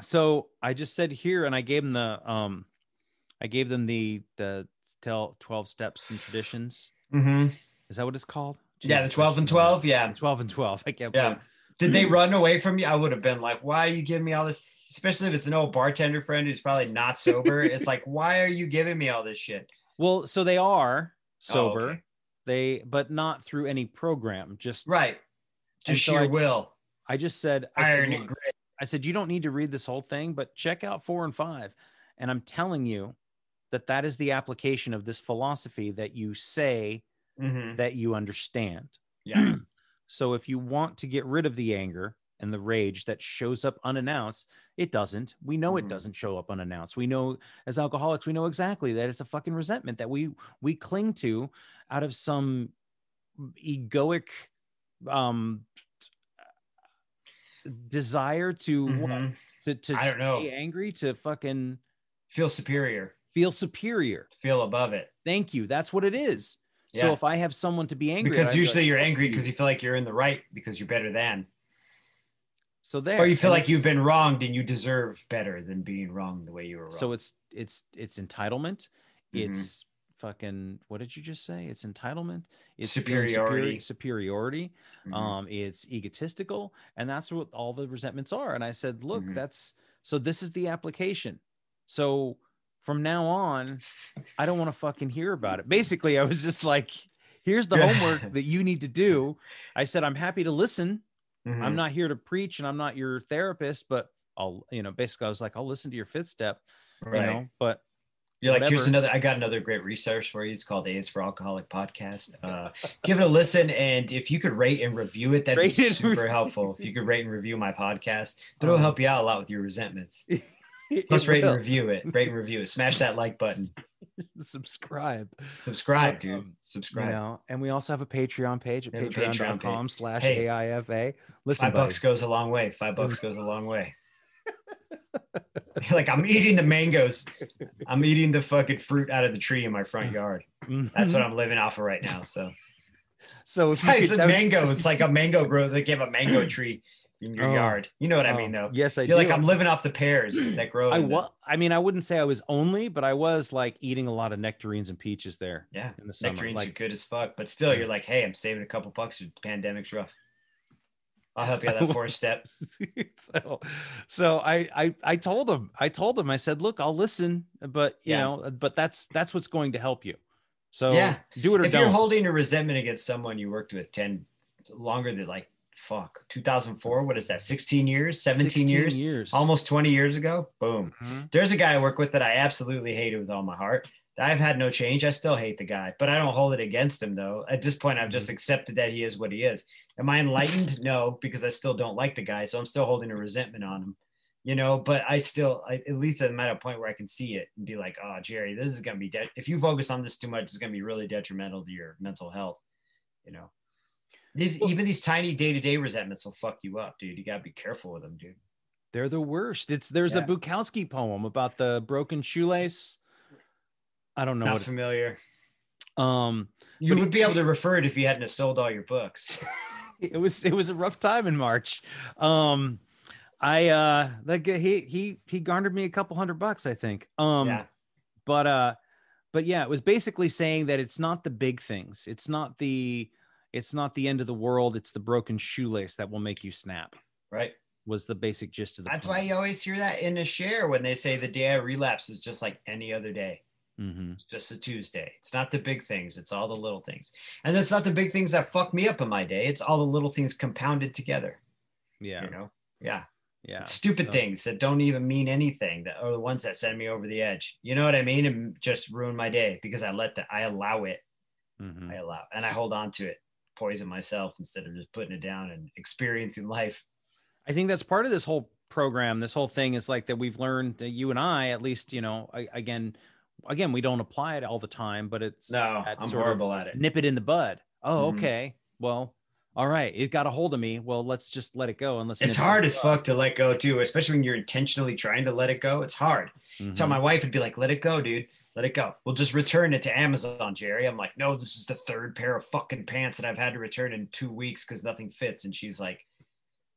So I just said here, and I gave them the um, I gave them the the tell twelve steps and traditions.
Mm-hmm.
Is that what it's called?
Yeah, the 12 and 12. Yeah.
Twelve and twelve. I can't.
Yeah. Did they run away from you? I would have been like, why are you giving me all this? Especially if it's an old bartender friend who's probably not sober. it's like, why are you giving me all this shit?
Well, so they are
Oh,
sober.
okay.
They, but not through any program. Just
Right. Just
so
sheer
I-
will.
I just said, I said,
Iron and grit.
I said, you don't need to read this whole thing, but check out four and five. And I'm telling you that that is the application of this philosophy that you say
Mhm.
that you understand.
Yeah.
So if you want to get rid of the anger and the rage that shows up unannounced, it doesn't. We know it
Mhm.
doesn't show up unannounced. We know as alcoholics, we know exactly that it's a fucking resentment that we we cling to out of some egoic um desire to what?
Mhm.
to to
I don't know.
angry to fucking
Feel superior.
feel superior.
Feel above it.
Thank you. That's what it is. So if I have someone to be angry,
Because
I'd
usually
like,
you're angry because you feel like you're in the right because you're better than.
so there
Or you feel like you've been wronged and you deserve better than being wronged the way you were wrong.
so it's it's it's entitlement
Mhm.
it's fucking what did you just say it's entitlement it's
Superiority.
superi- superiority
Mhm.
um it's egotistical and that's what all the resentments are and i said look
Mhm.
that's so this is the application so from now on i don't want to fucking hear about it basically i was just like here's the homework that you need to do i said i'm happy to listen I'm
Mhm.
not here to preach and I'm not your therapist, but I'll, you know, basically I was like, I'll listen to your fifth step,
right.
you know, but
You're like, here's another. I got another great resource for you. It's called A's for Alcoholic podcast. Uh, give it a listen, and if you could rate and review it, that'd
Rate
be super helpful. If you could rate and review my podcast, but it'll
Um,
help you out a lot with your resentments. Plus, rate and review it. Rate and review it. Smash that like button.
subscribe,
Subscribe, dude.
um, you
Subscribe.
know, and we also have a Patreon page at
have Patreon
patreon.com slash. AIFA. Listen,
Five
buddy,
bucks goes a long way. Five bucks goes a long way. Like I'm eating the mangoes. I'm eating the fucking fruit out of the tree in my front yard. That's what I'm living off of right now. So
so if you could
the mango. It's like a mango grow. They have a mango tree in your
Oh,
yard. You know what I oh.
mean,
though.
Yes, I
You're
do.
like I'm living off the pears that grow.
I was. I mean, I wouldn't say I was only, but I was like eating a lot of nectarines and peaches there
yeah,
in the summer.
nectarines are good as fuck, but still, you're like, hey, I'm saving a couple bucks. The pandemic's rough. I'll help you out that four step.
so, so I, I, I told him, I told him, I said, look, I'll listen, but you
Yeah.
know, but that's that's what's going to help you. So
Yeah.
do it or
If
don't.
If you're holding a resentment against someone you worked with 10 longer than like fuck 2004, what is that? 16 years, 17
16
years,
years,
almost 20 years ago. Boom.
Mhm.
There's a guy I work with that I absolutely hated with all my heart. I've had no change. I still hate the guy, but I don't hold it against him though. At this point, I've just
Mm-hmm.
accepted that he is what he is. Am I enlightened? No, because I still don't like the guy. So I'm still holding a resentment on him, you know, but I still, I, at least I'm at a point where I can see it and be like, oh, Jerry, this is going to be dead. If you focus on this too much, it's going to be really detrimental to your mental health, you know. These,
Well-
even these tiny day to day resentments will fuck you up, dude. You got to be careful with them, dude.
They're the worst. It's there's a Bukowski poem about the broken shoelace. I don't know
Not familiar.
Um,
You
But he-
would be able to refer it if you hadn't sold all your books.
it was it was a rough time in March. Um, I uh, like he he he garnered me a couple hundred bucks, I think. Um,
yeah.
but uh, but yeah, it was basically saying that it's not the big things. It's not the it's not the end of the world. It's the broken shoelace that will make you snap.
Right.
Was the basic gist of the.
That's why you always hear that in a share when they say the day I relapse is just like any other day.
Hmm
It's just a Tuesday. It's not the big things. It's all the little things. And it's not the big things that fuck me up in my day. It's all the little things compounded together.
Yeah,
You know? Yeah.
yeah.
Stupid
So-
things that don't even mean anything that are the ones that send me over the edge. You know what I mean? And just ruin my day because I let that I allow it.
Mhm.
I allow and I hold on to it, poison myself instead of just putting it down and experiencing life.
I think that's part of this whole program. This whole thing is like that we've learned that you and I, at least, you know, I, again, again, we don't apply it all the time, but it's
No, I'm horrible at it.
nip it in the bud. Oh,
Mhm.
okay. Well, all right. It got a hold of me. Well, let's just let it go and let's.
It's
nip it in
hard as fuck to let go too, especially when you're intentionally trying to let it go. It's hard. So
Mhm.
my wife would be like, "Let it go, dude. Let it go. We'll just return it to Amazon, Jerry." I'm like, "No, this is the third pair of fucking pants that I've had to return in two weeks because nothing fits." And she's like,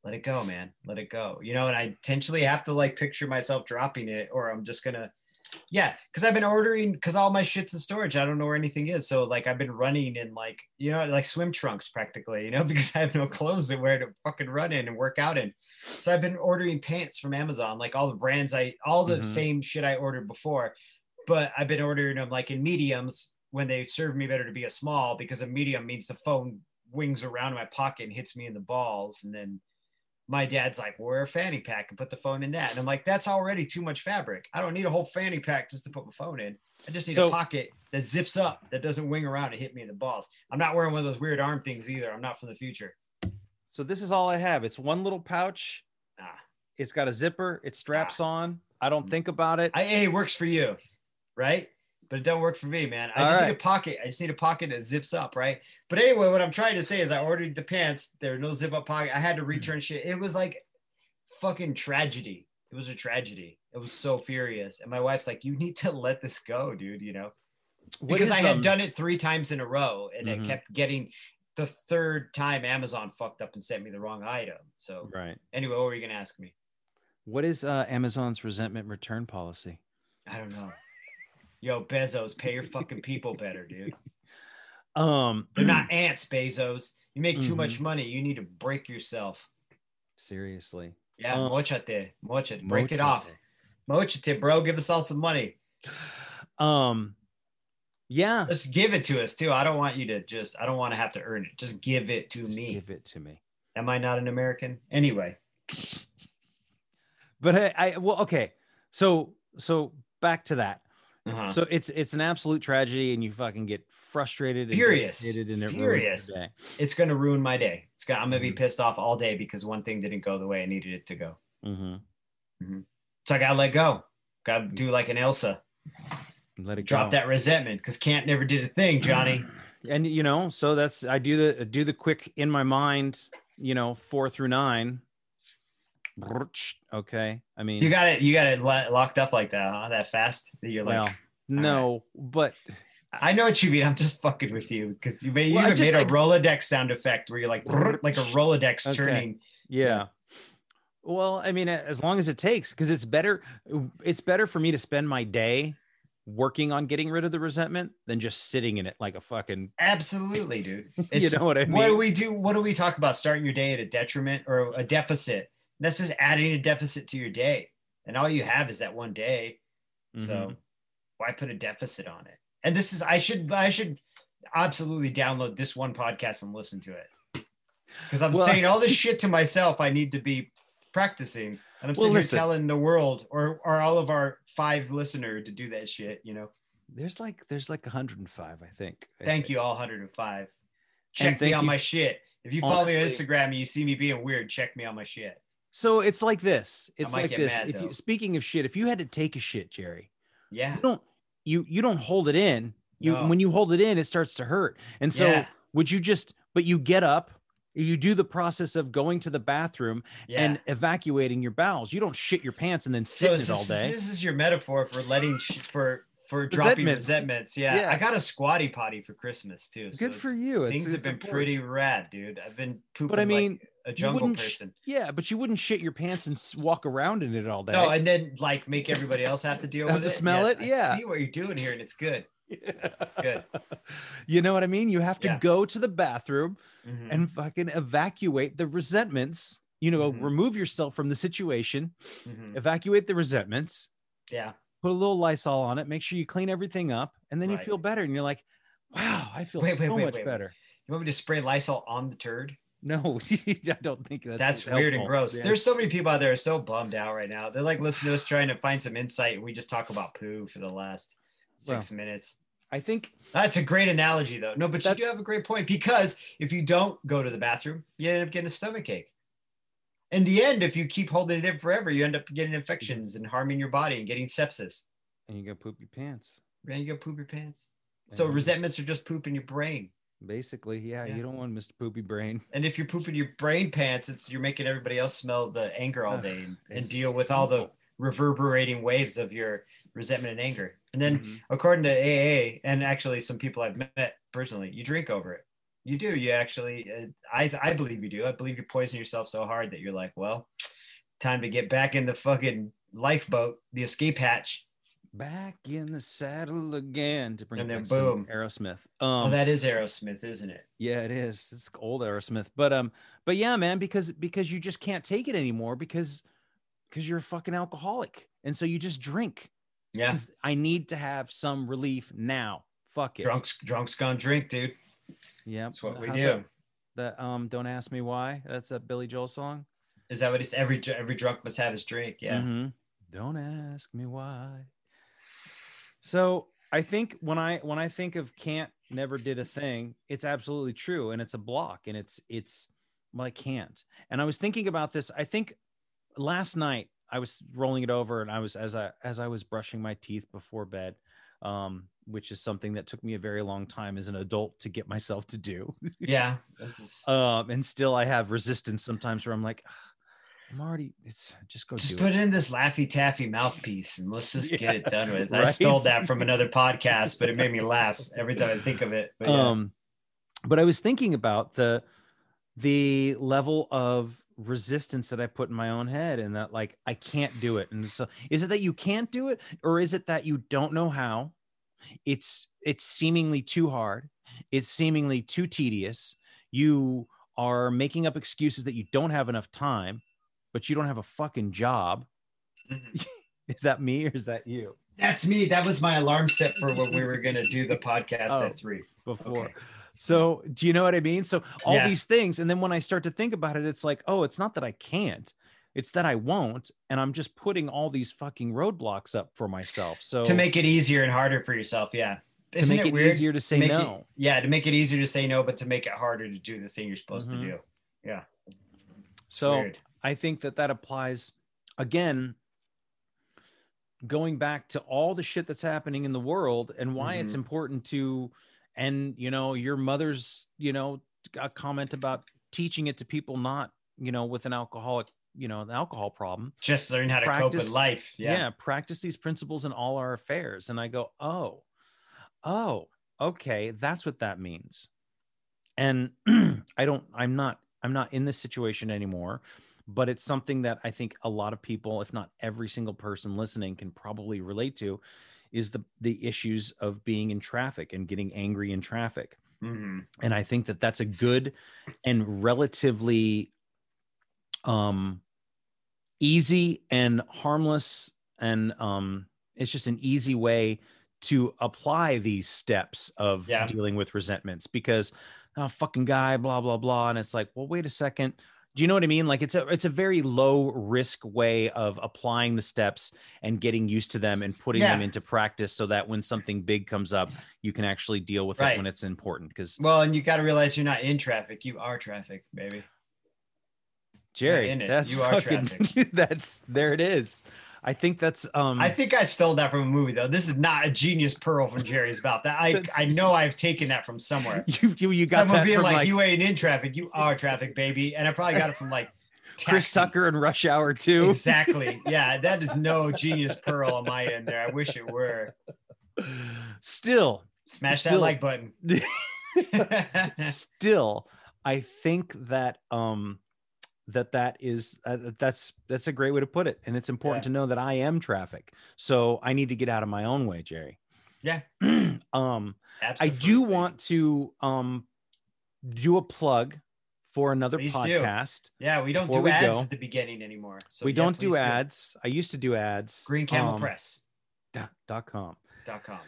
"Let it go, man. Let it go." You know, and I intentionally have to like picture myself dropping it, or I'm just gonna, yeah, because I've been ordering because all my shit's in storage. I don't know where anything is, so like I've been running in like you know like swim trunks practically, you know, because I have no clothes to wear to fucking run in and work out in. So I've been ordering pants from Amazon, like all the brands I, all the
Mhm.
same shit I ordered before, but I've been ordering them like in mediums when they serve me better to be a small because a medium means the phone wings around my pocket and hits me in the balls. And then my dad's like, wear a fanny pack and put the phone in that. And I'm like, that's already too much fabric. I don't need a whole fanny pack just to put my phone in. I just need
So-
a pocket that zips up that doesn't wing around and hit me in the balls. I'm not wearing one of those weird arm things either. I'm not from the future.
So this is all I have. It's one little pouch.
Ah.
It's got a zipper. It straps on. I don't think about it.
I, hey, it works for you, right? But it don't work for me, man. I
All
just need a pocket. I just need a pocket that zips up, right? But anyway, what I'm trying to say is I ordered the pants. There were no zip up pocket. I had to
Hmm.
return shit. It was like fucking tragedy. It was a tragedy. It was so furious. And my wife's like, you need to let this go, dude, you know? Because I had
um,
done it three times in a row and
Mhm.
it kept getting the third time Amazon fucked up and sent me the wrong item. So
Right.
anyway, what were you gonna ask me?
What is uh, Amazon's resentment return policy?
I don't know. Yo, Bezos, pay your fucking people better, dude.
Um,
They're not ants, Bezos. You make too
Mhm.
much money. You need to break yourself.
seriously.
Yeah,
Um,
mochate, mochate. Break it off.
Mochate.
Mochate, bro. Give us all some money.
Um, yeah.
Just give it to us too. I don't want you to just. I don't want to have to earn it. Just give it to
Just
me.
give it to me.
Am I not an American? Anyway,
But I, I well, okay. So so back to that.
Uh-huh.
So it's it's an absolute tragedy, and you fucking get frustrated, and
Furious.
and it
Furious. it's gonna ruin my day. It's gonna. I'm gonna be
Mhm.
pissed off all day because one thing didn't go the way I needed it to go.
Mhm.
So I gotta let go. Gotta do like an Elsa.
Let it
Drop
go.
that resentment because Can't never did a thing, Johnny.
and you know so that's i do the do the quick in my mind you know four through nine okay i mean
You got it. You got it locked up like that, huh? That fast that you're like.
well no but
I know what you mean. I'm just fucking with you because you made you
Well, I
even
just,
made a Rolodex sound effect where you're like like a Rolodex
Okay.
turning.
yeah well i mean as long as it takes because it's better it's better for me to spend my day working on getting rid of the resentment than just sitting in it like a fucking
Absolutely, dude.
you know what I mean?
what do we do? What do we talk about? Starting your day at a detriment or a deficit. That's just adding a deficit to your day. And all you have is that one day. So
Mhm.
why put a deficit on it? And this is I should I should absolutely download this one podcast and listen to it. Because I'm
Well-
saying all this shit to myself I need to be practicing. And I'm
Well,
sitting here telling the world or or all of our five listener to do that shit, you know.
there's like there's like 105 i think
Thank
think.
you all 105. Check me on
you-
my shit. If you follow me on Instagram and you see me being weird, check me on my shit.
So it's like this it's like this
mad,
if you speaking of shit if you had to take a shit jerry
Yeah.
you don't you you don't hold it in you
No.
when you hold it in it starts to hurt and so
Yeah.
would you just but you get up you do the process of going to the bathroom
Yeah.
and evacuating your bowels you don't shit your pants and then sit
so
in it all day
this is your metaphor for letting sh- for for dropping
Resentments.
Yeah.
Yeah.
I got a squatty potty for Christmas too. so
good for you It's-
Things have been
important.
pretty rad, dude. I've been pooping
but i mean
like a jungle person.
yeah but you wouldn't shit your pants and s- walk around in it all day
No, and then like make everybody else have to deal
Have
with
to
it.
smell
Yes,
it?
I
Yeah.
see what you're doing here, and it's good. Good.
you know what i mean you have to
Yeah.
go to the bathroom
Mhm.
and fucking evacuate the resentments you know
Mhm.
remove yourself from the situation
Mhm.
evacuate the resentments
Yeah.
Put a little lysol on it make sure you clean everything up and then you feel better and you're like wow i feel
Wait,
so
wait,
much
wait,
better
You want me to spray Lysol on the turd?
no i don't think that's
That's, weird and gross.
Yeah.
There's so many people out there so bummed out right now. They're like listening to us trying to find some insight. and We just talk about poo for the last six minutes.
i think
That's a great analogy, though. No, but you do have a great point because if you don't go to the bathroom, you end up getting a stomach ache. In the end, if you keep holding it in forever, you end up getting infections and harming your body and getting sepsis.
and you go poop your pants
And you go poop your pants. So resentments are just poop in your brain.
basically yeah,
Yeah.
you don't want mr poopy brain
And if you're pooping your brain pants, it's you're making everybody else smell the anger all day and, and deal with all the reverberating waves of your resentment and anger. And then
Mhm.
according to AA and actually some people I've met personally, you drink over it. You do. You actually, uh, I I believe you do. I believe you poison yourself so hard that you're like, well, time to get back in the fucking lifeboat, the escape hatch.
back in the saddle again to bring
And then boom.
aerosmith
oh,
um
that is Aerosmith, isn't it?
Yeah, it is. It's old Aerosmith. But um, but yeah, man, because because you just can't take it anymore because because you're a fucking alcoholic. And so you just drink.
Yeah.
I need to have some relief now. Fuck it.
Drunks, drunks gone drink, dude.
Yeah.
That's what we
How's
do.
That, that um don't ask me why. That's a Billy Joel song.
Is that what it's every every drunk must have his drink? Yeah.
Mhm. Don't ask me why. So I think when I when I think of can't never did a thing, it's absolutely true, and it's a block, and it's it's well, I can't. And I was thinking about this. I think last night I was rolling it over, and I was as I as I was brushing my teeth before bed, um, which is something that took me a very long time as an adult to get myself to do.
Yeah. This is,
um, and still I have resistance sometimes where I'm like, "Ah, I'm already. It's just go
just put
it.
in this laffy taffy mouthpiece and let's just get it done with. I stole that from another podcast, but it made me laugh every time I think of it. But yeah.
um but i was thinking about the the level of resistance that i put in my own head and that like i can't do it and so is it that you can't do it or is it that you don't know how it's it's seemingly too hard it's seemingly too tedious you are making up excuses that you don't have enough time but you don't have a fucking job
Mhm.
is that me or is that you
That's me. That was my alarm set for when we were going to do the podcast
Oh.
at three.
before
Okay.
So, do you know what I mean? So, all
Yeah.
these things. And then when I start to think about it, it's like, oh, it's not that I can't, it's that I won't. And I'm just putting all these fucking roadblocks up for myself. So,
To make it easier and harder for yourself. Yeah.
to
Isn't
make it,
weird?
easier to say no.
It, yeah. To make it easier to say no, but to make it harder to do the thing you're supposed
Mhm.
to do. Yeah.
so,
Weird.
I think that that applies again, going back to all the shit that's happening in the world and why it's
Mhm.
important to, and, you know, your mother's, you know, a comment about teaching it to people not, you know, with an alcoholic, you know, an alcohol problem.
Just learn how to cope with life.
yeah.
Yeah.
practice these principles in all our affairs and i go oh oh okay that's what that means and i don't i'm not i'm not in this situation anymore but it's something that i think a lot of people if not every single person listening can probably relate to is the the issues of being in traffic and getting angry in traffic
hmm
and i think that that's a good and relatively um easy and harmless and um it's just an easy way to apply these steps of
Yeah.
dealing with resentments because oh fucking guy blah blah blah. And it's like well wait a second. Do you know what i mean? Like it's a it's a very low risk way of applying the steps and getting used to them and putting them into practice so that when something big comes up you can actually deal with it when it's important because
Well, and you got to realize you're not in traffic; you are traffic, baby.
Jerry,
in it.
that's
You are
fucking that's there it is. I think that's um
I think I stole that from a movie, though. This is not a genius pearl from Jerry's mouth. That I I know I've taken that from somewhere.
you you, you got
Someone
that
being
from
like,
like,
"You ain't in traffic; you are traffic, baby." And I probably got it from like
Chris
Taxi.
Tucker and Rush Hour too.
Exactly. Yeah, that is no genius pearl on my end there. I wish it were.
Still,
Smash
Still-
that like button.
still, I think that um that that is uh, that's that's a great way to put it, and it's important
Yeah.
to know that I am traffic, so I need to get out of my own way, Jerry.
Yeah.
um. I do want to um do a plug for another
Please do.
podcast.
Yeah, we don't do
we
ads
go-
at the beginning anymore. So
we
yeah,
don't do ads. I used to do ads.
Green Camel
um,
Press.
dot- dot com.
Dot com.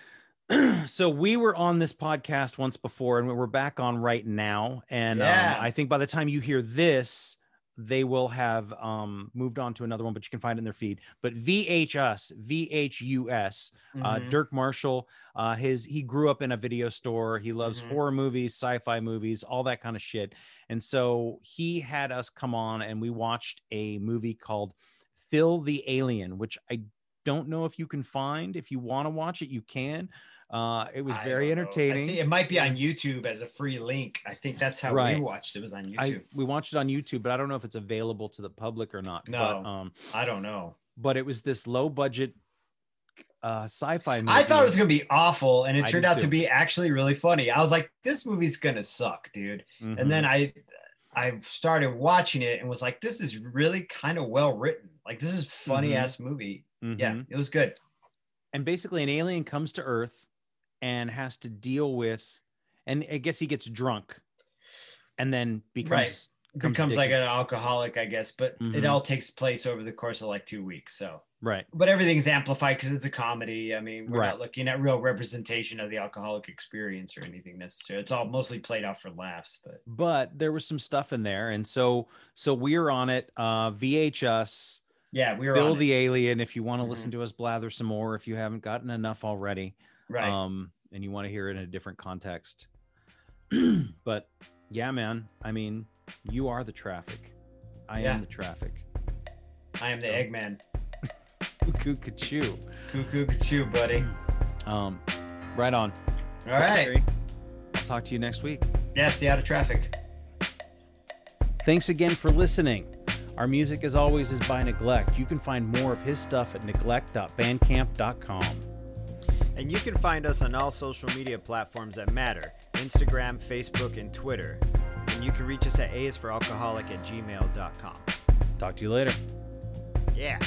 so we were on this podcast once before and we're back on right now and
Yeah.
um, i think by the time you hear this they will have um, moved on to another one but you can find it in their feed. But VHS, vhus uh,
Mhm.
dirk marshall uh, his he grew up in a video store. He loves
Mhm.
horror movies sci-fi movies all that kind of shit. And so he had us come on and we watched a movie called phil the alien which i don't know if you can find. If you want to watch it you can uh, it was very.
I
entertaining
it might be on YouTube as a free link. I think that's how
Right.
we watched it. Was on
I,
YouTube.
we watched it on YouTube, but I don't know if it's available to the public or not. But,
No.
um,
I, don't know.
but it was this low budget uh, sci-fi movie.
I thought it was gonna be awful, and it
I
turned out to be actually really funny. I was like, "This movie's gonna suck, dude."
Mhm.
And then I, I started watching it and was like, "This is really kind of well written. Like, this is funny
Mhm.
ass movie. Yeah,
Mhm.
it was good.
and basically an alien comes to Earth and has to deal with, and I guess he gets drunk, and then becomes
Right.
becomes
Becomes like an alcoholic, I guess. But it
Mhm.
all takes place over the course of like two weeks. So,
right.
but everything's amplified because it's a comedy. I mean, we're
Right.
not looking at real representation of the alcoholic experience or anything necessary It's all mostly played out for laughs. But
But there was some stuff in there, and so so we're on it. Uh, VHS.
yeah, we are
Bill
on it.
the Alien. If you want to
Mhm.
listen to us blather some more, if you haven't gotten enough already.
Right.
um and you want to hear it in a different context but yeah man i mean you are the traffic i
Yeah.
am the traffic
I am the Eggman.
Cuckoo.
Cuckoo, buddy.
um right on
All right.
I'll talk to you next week
Yeah, stay out of traffic.
thanks again for listening our music as always is by neglect you can find more of his stuff at neglect.bandcamp.com
And you can find us on all social media platforms that matter Instagram, Facebook, and Twitter. And you can reach us at aisforalcoholic at gmail.com.
talk to you later
Yeah.